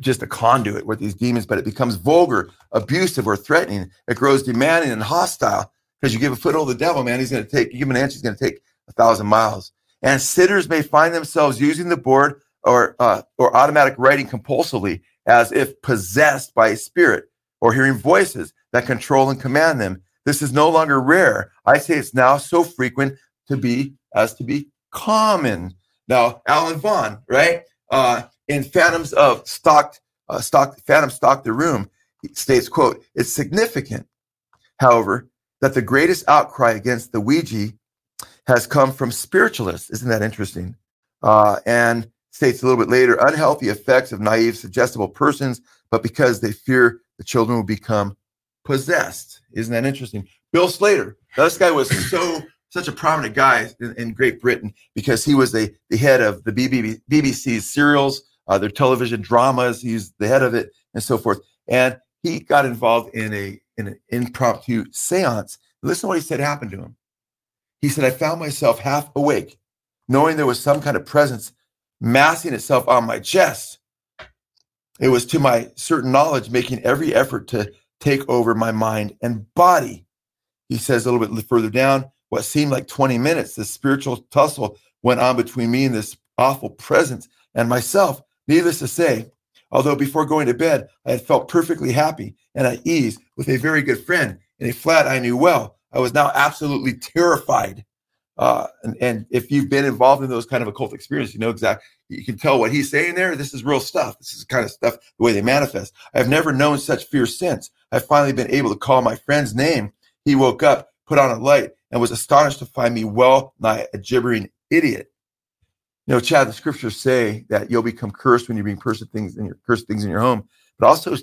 just a conduit with these demons, but it becomes vulgar, abusive, or threatening. It grows demanding and hostile because you give a foothold to the devil, man. He's going to take, you give an inch, he's going to take a thousand miles. And sitters may find themselves using the board or uh, or automatic writing compulsively as if possessed by a spirit or hearing voices that control and command them. This is no longer rare. I say it's now so frequent to be as to be common. Now, Alan Vaughan, right? Uh, in Phantoms of Stalked, uh, Stalked, Phantom Stalked the Room, states, quote, it's significant, however, that the greatest outcry against the Ouija has come from spiritualists. Isn't that interesting? Uh, and states a little bit later, unhealthy effects of naive, suggestible persons, but because they fear the children will become possessed. Isn't that interesting? Bill Slater, this guy was so such a prominent guy in, in Great Britain because he was the, the head of the BBC, BBC's serials uh, their television dramas. He's the head of it, and so forth. And he got involved in a in an impromptu séance. Listen to what he said happened to him. He said, "I found myself half awake, knowing there was some kind of presence massing itself on my chest. It was to my certain knowledge making every effort to take over my mind and body." He says a little bit further down, what seemed like 20 minutes, this spiritual tussle went on between me and this awful presence and myself. Needless to say, although before going to bed, I had felt perfectly happy and at ease with a very good friend in a flat I knew well, I was now absolutely terrified. Uh, and, and if you've been involved in those kind of occult experiences, you know exactly, you can tell what he's saying there. This is real stuff. This is kind of stuff, the way they manifest. I've never known such fear since. I've finally been able to call my friend's name. He woke up, put on a light, and was astonished to find me well nigh a gibbering idiot. You know, Chad, the scriptures say that you'll become cursed when you're being cursed things in your cursed things in your home, but also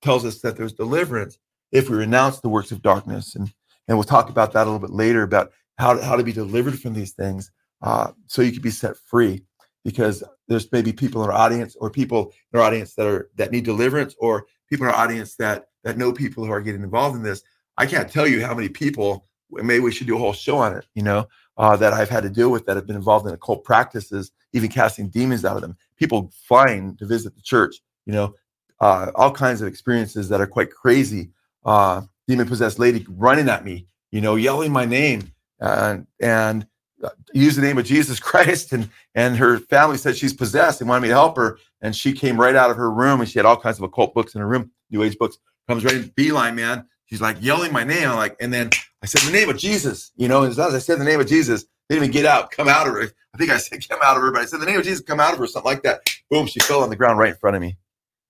tells us that there's deliverance if we renounce the works of darkness. And and we'll talk about that a little bit later about how to, how to be delivered from these things, uh, so you can be set free. Because there's maybe people in our audience or people in our audience that are that need deliverance, or people in our audience that that know people who are getting involved in this. I can't tell you how many people. Maybe we should do a whole show on it. You know, uh, that I've had to deal with that have been involved in occult practices, even casting demons out of them. People flying to visit the church, you know, uh, all kinds of experiences that are quite crazy. Uh, demon possessed lady running at me, you know, yelling my name and and uh, use the name of Jesus Christ. And and her family said she's possessed and wanted me to help her. And she came right out of her room and she had all kinds of occult books in her room, New Age books. Comes right in beeline, man. She's like yelling my name. I'm like, and then I said in the name of Jesus, you know, as long as I said the name of Jesus, they didn't even get out, come out of her. I think I said come out of her, but I said the name of Jesus, come out of her, something like that. Boom, she fell on the ground right in front of me.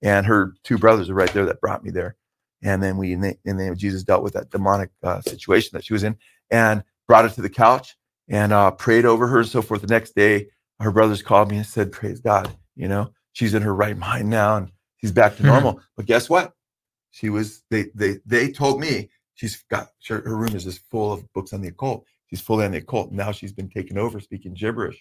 And her two brothers are right there that brought me there. And then we, in the, in the name of Jesus, dealt with that demonic uh, situation that she was in and brought her to the couch and uh, prayed over her and so forth. The next day, her brothers called me and said, Praise God, you know, she's in her right mind now and she's back to normal. Mm-hmm. But guess what? She was, they, they, they told me she's got, her room is just full of books on the occult. She's fully on the occult. Now she's been taken over speaking gibberish.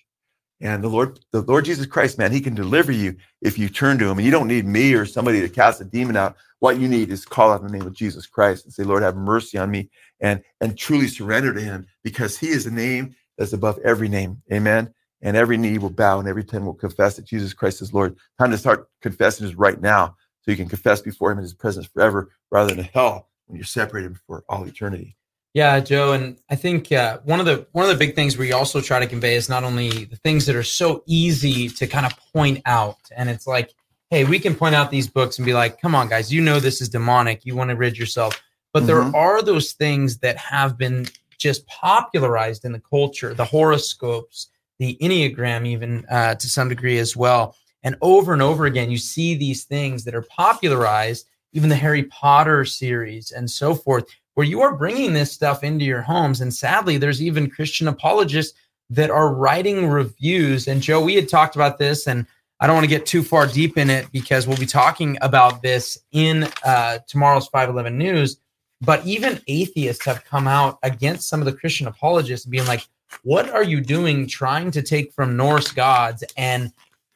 And the Lord, the Lord Jesus Christ, man, He can deliver you if you turn to Him. And you don't need me or somebody to cast a demon out. What you need is call out the name of Jesus Christ and say, Lord, have mercy on me, and and truly surrender to Him because He is the name that's above every name. Amen. And every knee will bow and every tongue will confess that Jesus Christ is Lord. Time to start confessing is right now, so you can confess before Him in His presence forever, rather than hell when you're separated for all eternity. Yeah, Joe, and I think uh, one of the one of the big things we also try to convey is not only the things that are so easy to kind of point out, and it's like, hey, we can point out these books and be like, come on, guys, you know this is demonic, you want to rid yourself, but mm-hmm. there are those things that have been just popularized in the culture, the horoscopes, the enneagram, even uh, to some degree as well, and over and over again, you see these things that are popularized, even the Harry Potter series and so forth where you are bringing this stuff into your homes. And sadly, there's even Christian apologists that are writing reviews. And Joe, we had talked about this, and I don't want to get too far deep in it because we'll be talking about this in uh, tomorrow's 511 news. But even atheists have come out against some of the Christian apologists being like, what are you doing trying to take from Norse gods and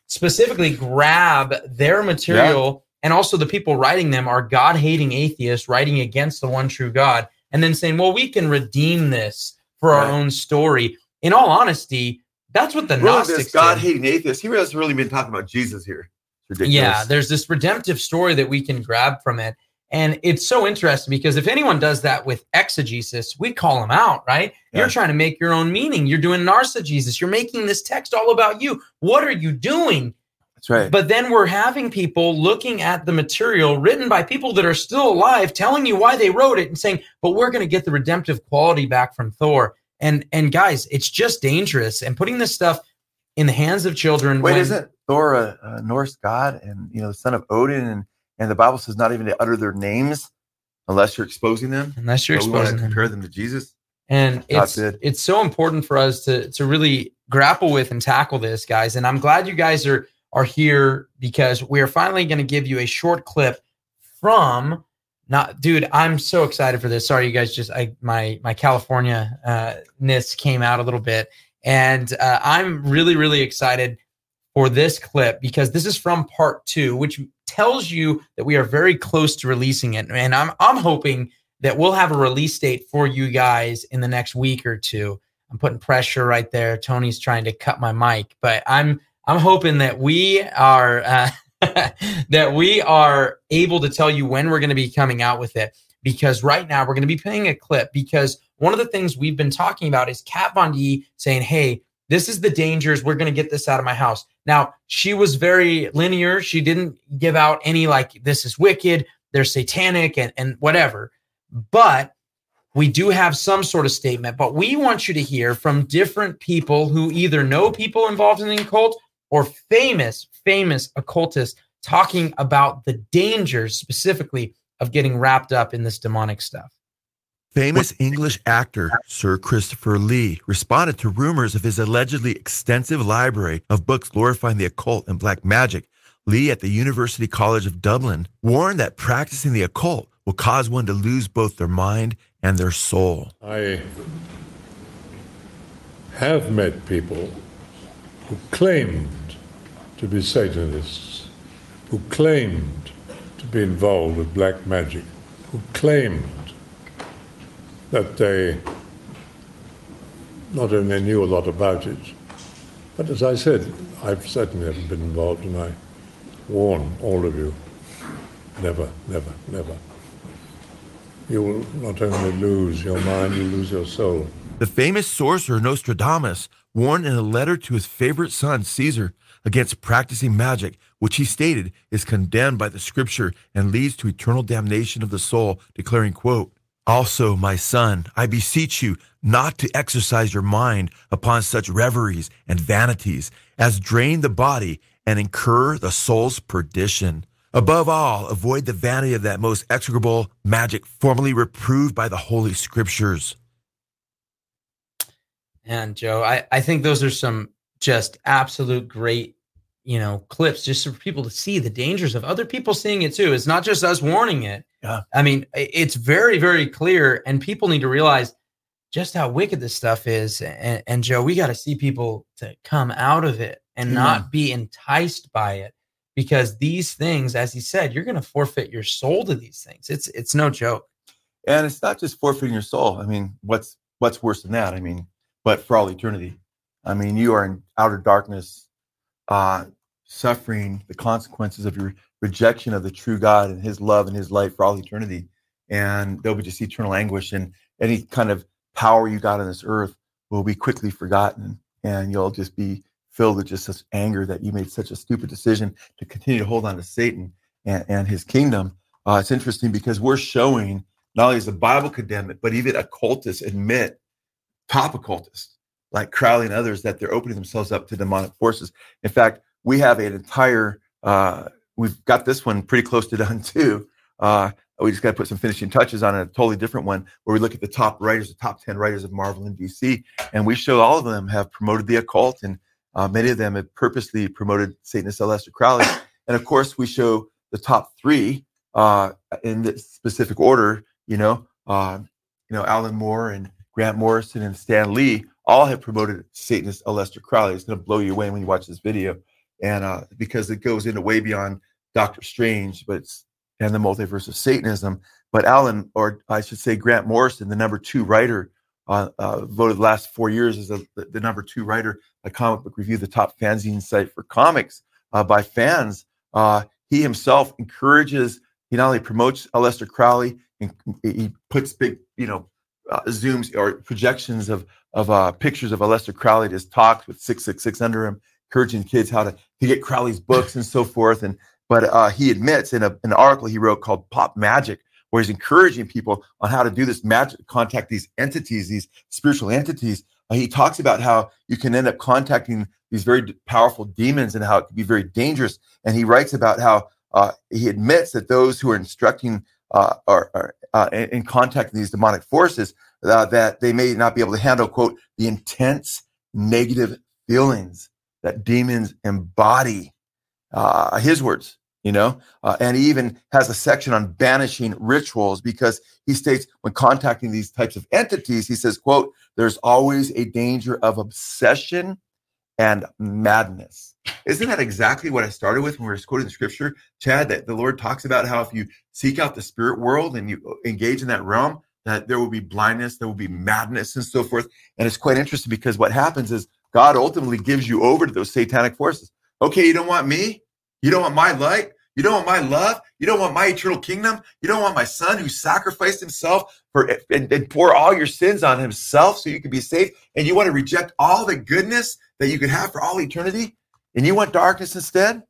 specifically grab their material and also the people writing them are God hating atheists writing against the one true God and then saying, well, we can redeem this for right. our own story. In all honesty, that's what the really, Gnostics God hating atheists. He hasn't really been talking about Jesus here. Yeah, there's this redemptive story that we can grab from it. And it's so interesting because if anyone does that with exegesis, we call them out, right? Yeah. You're trying to make your own meaning. You're doing narcigesis. You're making this text all about you. What are you doing? That's right. But then we're having people looking at the material written by people that are still alive, telling you why they wrote it and saying, but we're going to get the redemptive quality back from Thor. And and guys, it's just dangerous. And putting this stuff in the hands of children. Wait, when, isn't Thor a, a, Norse god and you know the son of Odin and and the Bible says not even to utter their names unless you're exposing them. Unless you're so exposing them. Compare them to Jesus. And it's it's so important for us to to really grapple with and tackle this, guys. And I'm glad you guys are are here because we are finally going to give you a short clip from not dude i'm so excited for this. Sorry you guys just i my my california uh ness came out a little bit. And uh, i'm really really excited for this clip because this is from part two which tells you that we are very close to releasing it. And i'm i'm hoping that we'll have a release date for you guys in the next week or two. I'm putting pressure right there. Tony's trying to cut my mic but i'm I'm hoping that we are uh, that we are able to tell you when we're going to be coming out with it. Because right now we're going to be playing a clip. Because one of the things we've been talking about is Kat Von D saying, "Hey, this is the dangers. We're going to get this out of my house." Now she was very linear. She didn't give out any like this is wicked, they're satanic, and and whatever. But we do have some sort of statement, but we want you to hear from different people who either know people involved in the occult or famous, famous occultists talking about the dangers specifically of getting wrapped up in this demonic stuff. Famous English actor Sir Christopher Lee responded to rumors of his allegedly extensive library of books glorifying the occult and black magic. Lee at the University College of Dublin warned that practicing the occult will cause one to lose both their mind and their soul. I have met people who claimed to be Satanists, who claimed to be involved with black magic, who claimed that they not only knew a lot about it, but as I said, I've certainly never been involved, and I warn all of you never, never, never. You will not only lose your mind, you lose your soul. The famous sorcerer Nostradamus warned in a letter to his favorite son, Caesar, against practicing magic, which he stated is condemned by the scripture and leads to eternal damnation of the soul, declaring, quote, Also, my son, I beseech you not to exercise your mind upon such reveries and vanities as drain the body and incur the soul's perdition. Above all, avoid the vanity of that most execrable magic formerly reproved by the Holy Scriptures. And Joe, I, I think those are some just absolute great, you know, clips just for people to see the dangers of other people seeing it too. It's not just us warning it. Yeah. I mean, it's very, very clear, and people need to realize just how wicked this stuff is. And, and Joe, we got to see people to come out of it and mm. not be enticed by it because these things, as he said, you're going to forfeit your soul to these things. It's it's no joke. And it's not just forfeiting your soul. I mean, what's what's worse than that? I mean, but for all eternity. I mean, you are in outer darkness, uh, suffering the consequences of your rejection of the true God and His love and His light for all eternity. And there'll be just eternal anguish, and any kind of power you got on this earth will be quickly forgotten, and you'll just be filled with just such anger that you made such a stupid decision to continue to hold on to Satan and, and his kingdom. Uh, it's interesting because we're showing not only does the Bible condemn it, but even occultists admit, top occultists like Crowley and others, that they're opening themselves up to demonic forces. In fact, we have an entire, uh, we've got this one pretty close to done too. Uh, we just got to put some finishing touches on a totally different one where we look at the top writers, the top 10 writers of Marvel and DC, and we show all of them have promoted the occult and uh, many of them have purposely promoted Satanist Aleister Crowley. And of course, we show the top three uh, in this specific order. You know, uh, you know, Alan Moore and Grant Morrison and Stan Lee all have promoted Satanist Aleister Crowley. It's going to blow you away when you watch this video, and uh, because it goes into way beyond Doctor Strange, but and the multiverse of Satanism. But Alan, or I should say Grant Morrison, the number two writer uh, uh, voted the last four years as a, the, the, number two writer a Comic Book Review, the top fanzine site for comics uh, by fans. Uh, he himself encourages, he not only promotes Aleister Crowley, and he puts big, you know, uh, zooms or projections of of uh, pictures of Aleister Crowley his talks with 666 under him, encouraging kids how to, to get Crowley's books and so forth. And but he admits in a, an article he wrote called Pop Magic where he's encouraging people on how to do this magic, contact these entities, these spiritual entities. Uh, he talks about how you can end up contacting these very powerful demons and how it can be very dangerous. And he writes about how uh, he admits that those who are instructing uh, are uh, in, in contacting these demonic forces, uh, that they may not be able to handle, quote, the intense negative feelings that demons embody. Uh, his words, you know uh, and he even has a section on banishing rituals because he states when contacting these types of entities he says quote there's always a danger of obsession and madness. Isn't that exactly what i started with when we were quoting the scripture chad that the lord talks about how if you seek out the spirit world and you engage in that realm that there will be blindness there will be madness and so forth. And it's quite interesting because what happens is god ultimately gives you over to those satanic forces. Okay you don't want me? You don't want my light. You don't want my love. You don't want my eternal kingdom. You don't want my son who sacrificed himself for and, and pour all your sins on himself so you can be saved. And you want to reject all the goodness that you could have for all eternity. And you want darkness instead?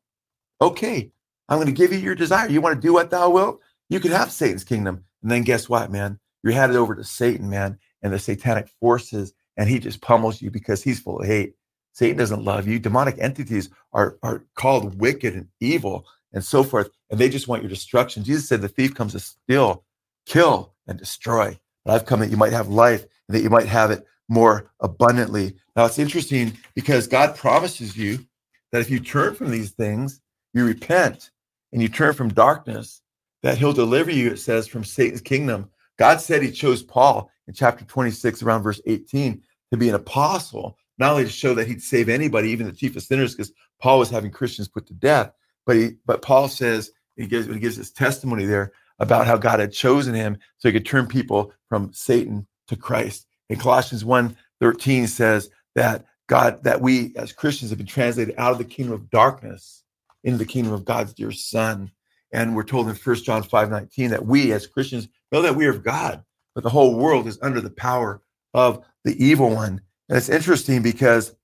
Okay, I'm going to give you your desire. You want to do what thou wilt? You can have Satan's kingdom. And then guess what, man? You're headed over to Satan, man, and the satanic forces, and he just pummels you because he's full of hate. Satan doesn't love you. Demonic entities are, are called wicked and evil and so forth, and they just want your destruction. Jesus said the thief comes to steal, kill, and destroy. But I've come that you might have life and that you might have it more abundantly. Now it's interesting because God promises you that if you turn from these things, you repent and you turn from darkness, that he'll deliver you, it says, from Satan's kingdom. God said he chose Paul in chapter 26, around verse 18, to be an apostle not only to show that he'd save anybody, even the chief of sinners, because Paul was having Christians put to death, but he but Paul says he gives he gives his testimony there about how God had chosen him so he could turn people from Satan to Christ. And Colossians 1 13 says that God, that we as Christians have been translated out of the kingdom of darkness into the kingdom of God's dear Son. And we're told in 1 John 5 19 that we as Christians know that we are of God, but the whole world is under the power of the evil one. And it's interesting because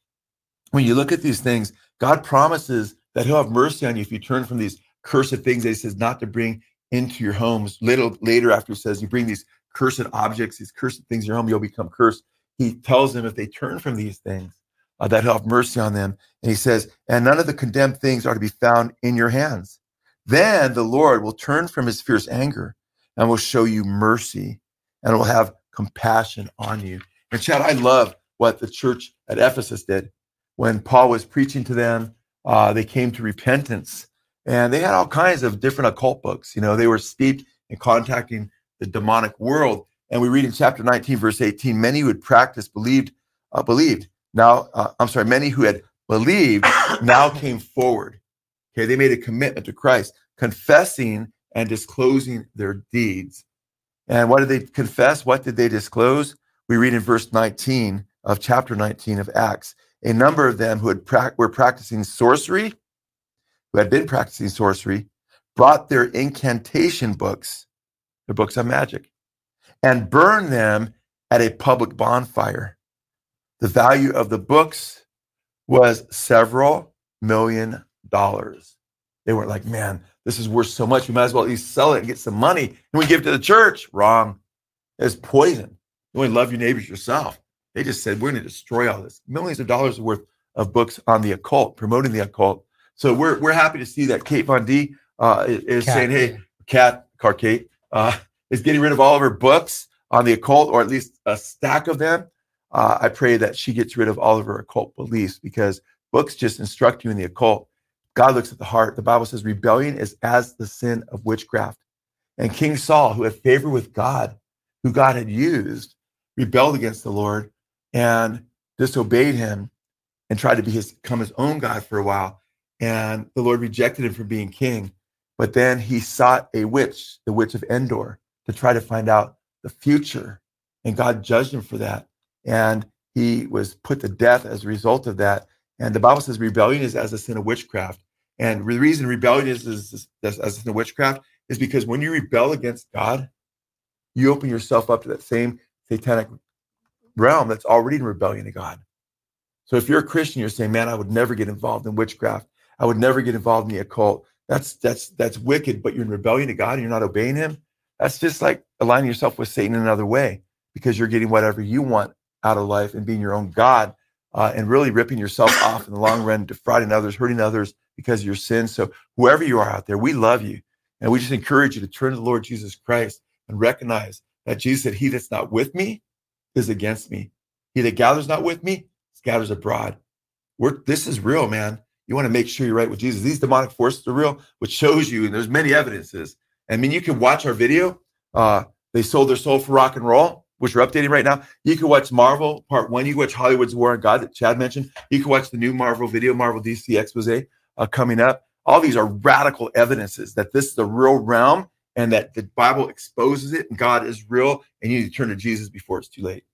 when you look at these things, God promises that He'll have mercy on you if you turn from these cursed things that He says not to bring into your homes. Little later, after He says you bring these cursed objects, these cursed things in your home, you'll become cursed. He tells them if they turn from these things, uh, that he'll have mercy on them. And he says, and none of the condemned things are to be found in your hands. Then the Lord will turn from his fierce anger and will show you mercy and will have compassion on you. And Chad, I love what the church at Ephesus did when Paul was preaching to them. Uh, they came to repentance and they had all kinds of different occult books. You know, they were steeped in contacting the demonic world. And we read in chapter 19, verse 18, many who had practiced believed, uh, believed. Now, uh, I'm sorry, many who had believed now came forward. Okay, they made a commitment to Christ, confessing and disclosing their deeds. And what did they confess? What did they disclose? We read in verse 19 of chapter 19 of Acts. A number of them who had pra- were practicing sorcery, who had been practicing sorcery, brought their incantation books, their books of magic, and burned them at a public bonfire. The value of the books was several million dollars. They weren't like, man, this is worth so much. We might as well at least sell it and get some money and we give it to the church. Wrong. It's poison. You only love your neighbors yourself. They just said, we're going to destroy all this. Millions of dollars worth of books on the occult, promoting the occult. So we're, we're happy to see that Kate Von D uh, is Kat. saying, hey, Cat, Car Kate, uh, is getting rid of all of her books on the occult, or at least a stack of them. Uh, I pray that she gets rid of all of her occult beliefs because books just instruct you in the occult. God looks at the heart. The Bible says rebellion is as the sin of witchcraft. And King Saul, who had favor with God, who God had used, rebelled against the Lord and disobeyed him and tried to be his, become his own God for a while. And the Lord rejected him from being king. But then he sought a witch, the witch of Endor, to try to find out the future. And God judged him for that. And he was put to death as a result of that. And the Bible says rebellion is as a sin of witchcraft. And the reason rebellion is, is, is as a sin of witchcraft is because when you rebel against God, you open yourself up to that same satanic realm that's already in rebellion to God. So if you're a Christian, you're saying, man, I would never get involved in witchcraft. I would never get involved in the occult. That's that's that's wicked, but you're in rebellion to God and you're not obeying him. That's just like aligning yourself with Satan in another way because you're getting whatever you want out of life and being your own God uh, and really ripping yourself off in the long run, defrauding others, hurting others because of your sins. So whoever you are out there, we love you. And we just encourage you to turn to the Lord Jesus Christ and recognize that Jesus said, He that's not with me is against me. He that gathers not with me scatters abroad. We're, this is real, man. You want to make sure you're right with Jesus. These demonic forces are real, which shows you, and there's many evidences. I mean, you can watch our video. Uh, they sold their soul for rock and roll, which we're updating right now. You can watch Marvel Part One. You can watch Hollywood's War on God that Chad mentioned. You can watch the new Marvel video, Marvel DC expose uh, coming up. All these are radical evidences that this is the real realm and that the Bible exposes it and God is real and you need to turn to Jesus before it's too late.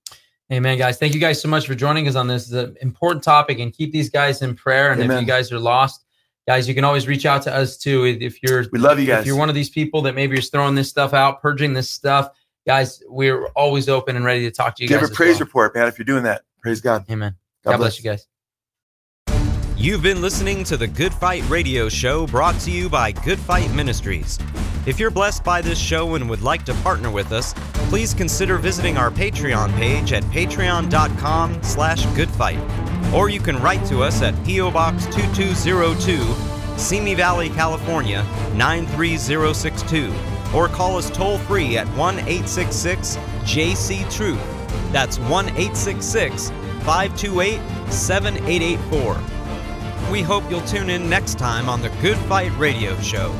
Amen, guys. Thank you guys so much for joining us on this. It's an important topic and keep these guys in prayer. And Amen. if you guys are lost, guys, you can always reach out to us too. If you're, we love you guys. If you're one of these people that maybe you're throwing this stuff out, purging this stuff, guys, we're always open and ready to talk to you Give guys. Give a praise well. report, man. If you're doing that, praise God. Amen. God, God bless. bless you guys. You've been listening to the Good Fight Radio Show brought to you by Good Fight Ministries. If you're blessed by this show and would like to partner with us, please consider visiting our Patreon page at patreon.com slash goodfight. Or you can write to us at P.O. Box 2202, Simi Valley, California 93062. Or call us toll free at 1 866 JC Truth. That's 1 866 528 7884. We hope you'll tune in next time on the Good Fight Radio Show.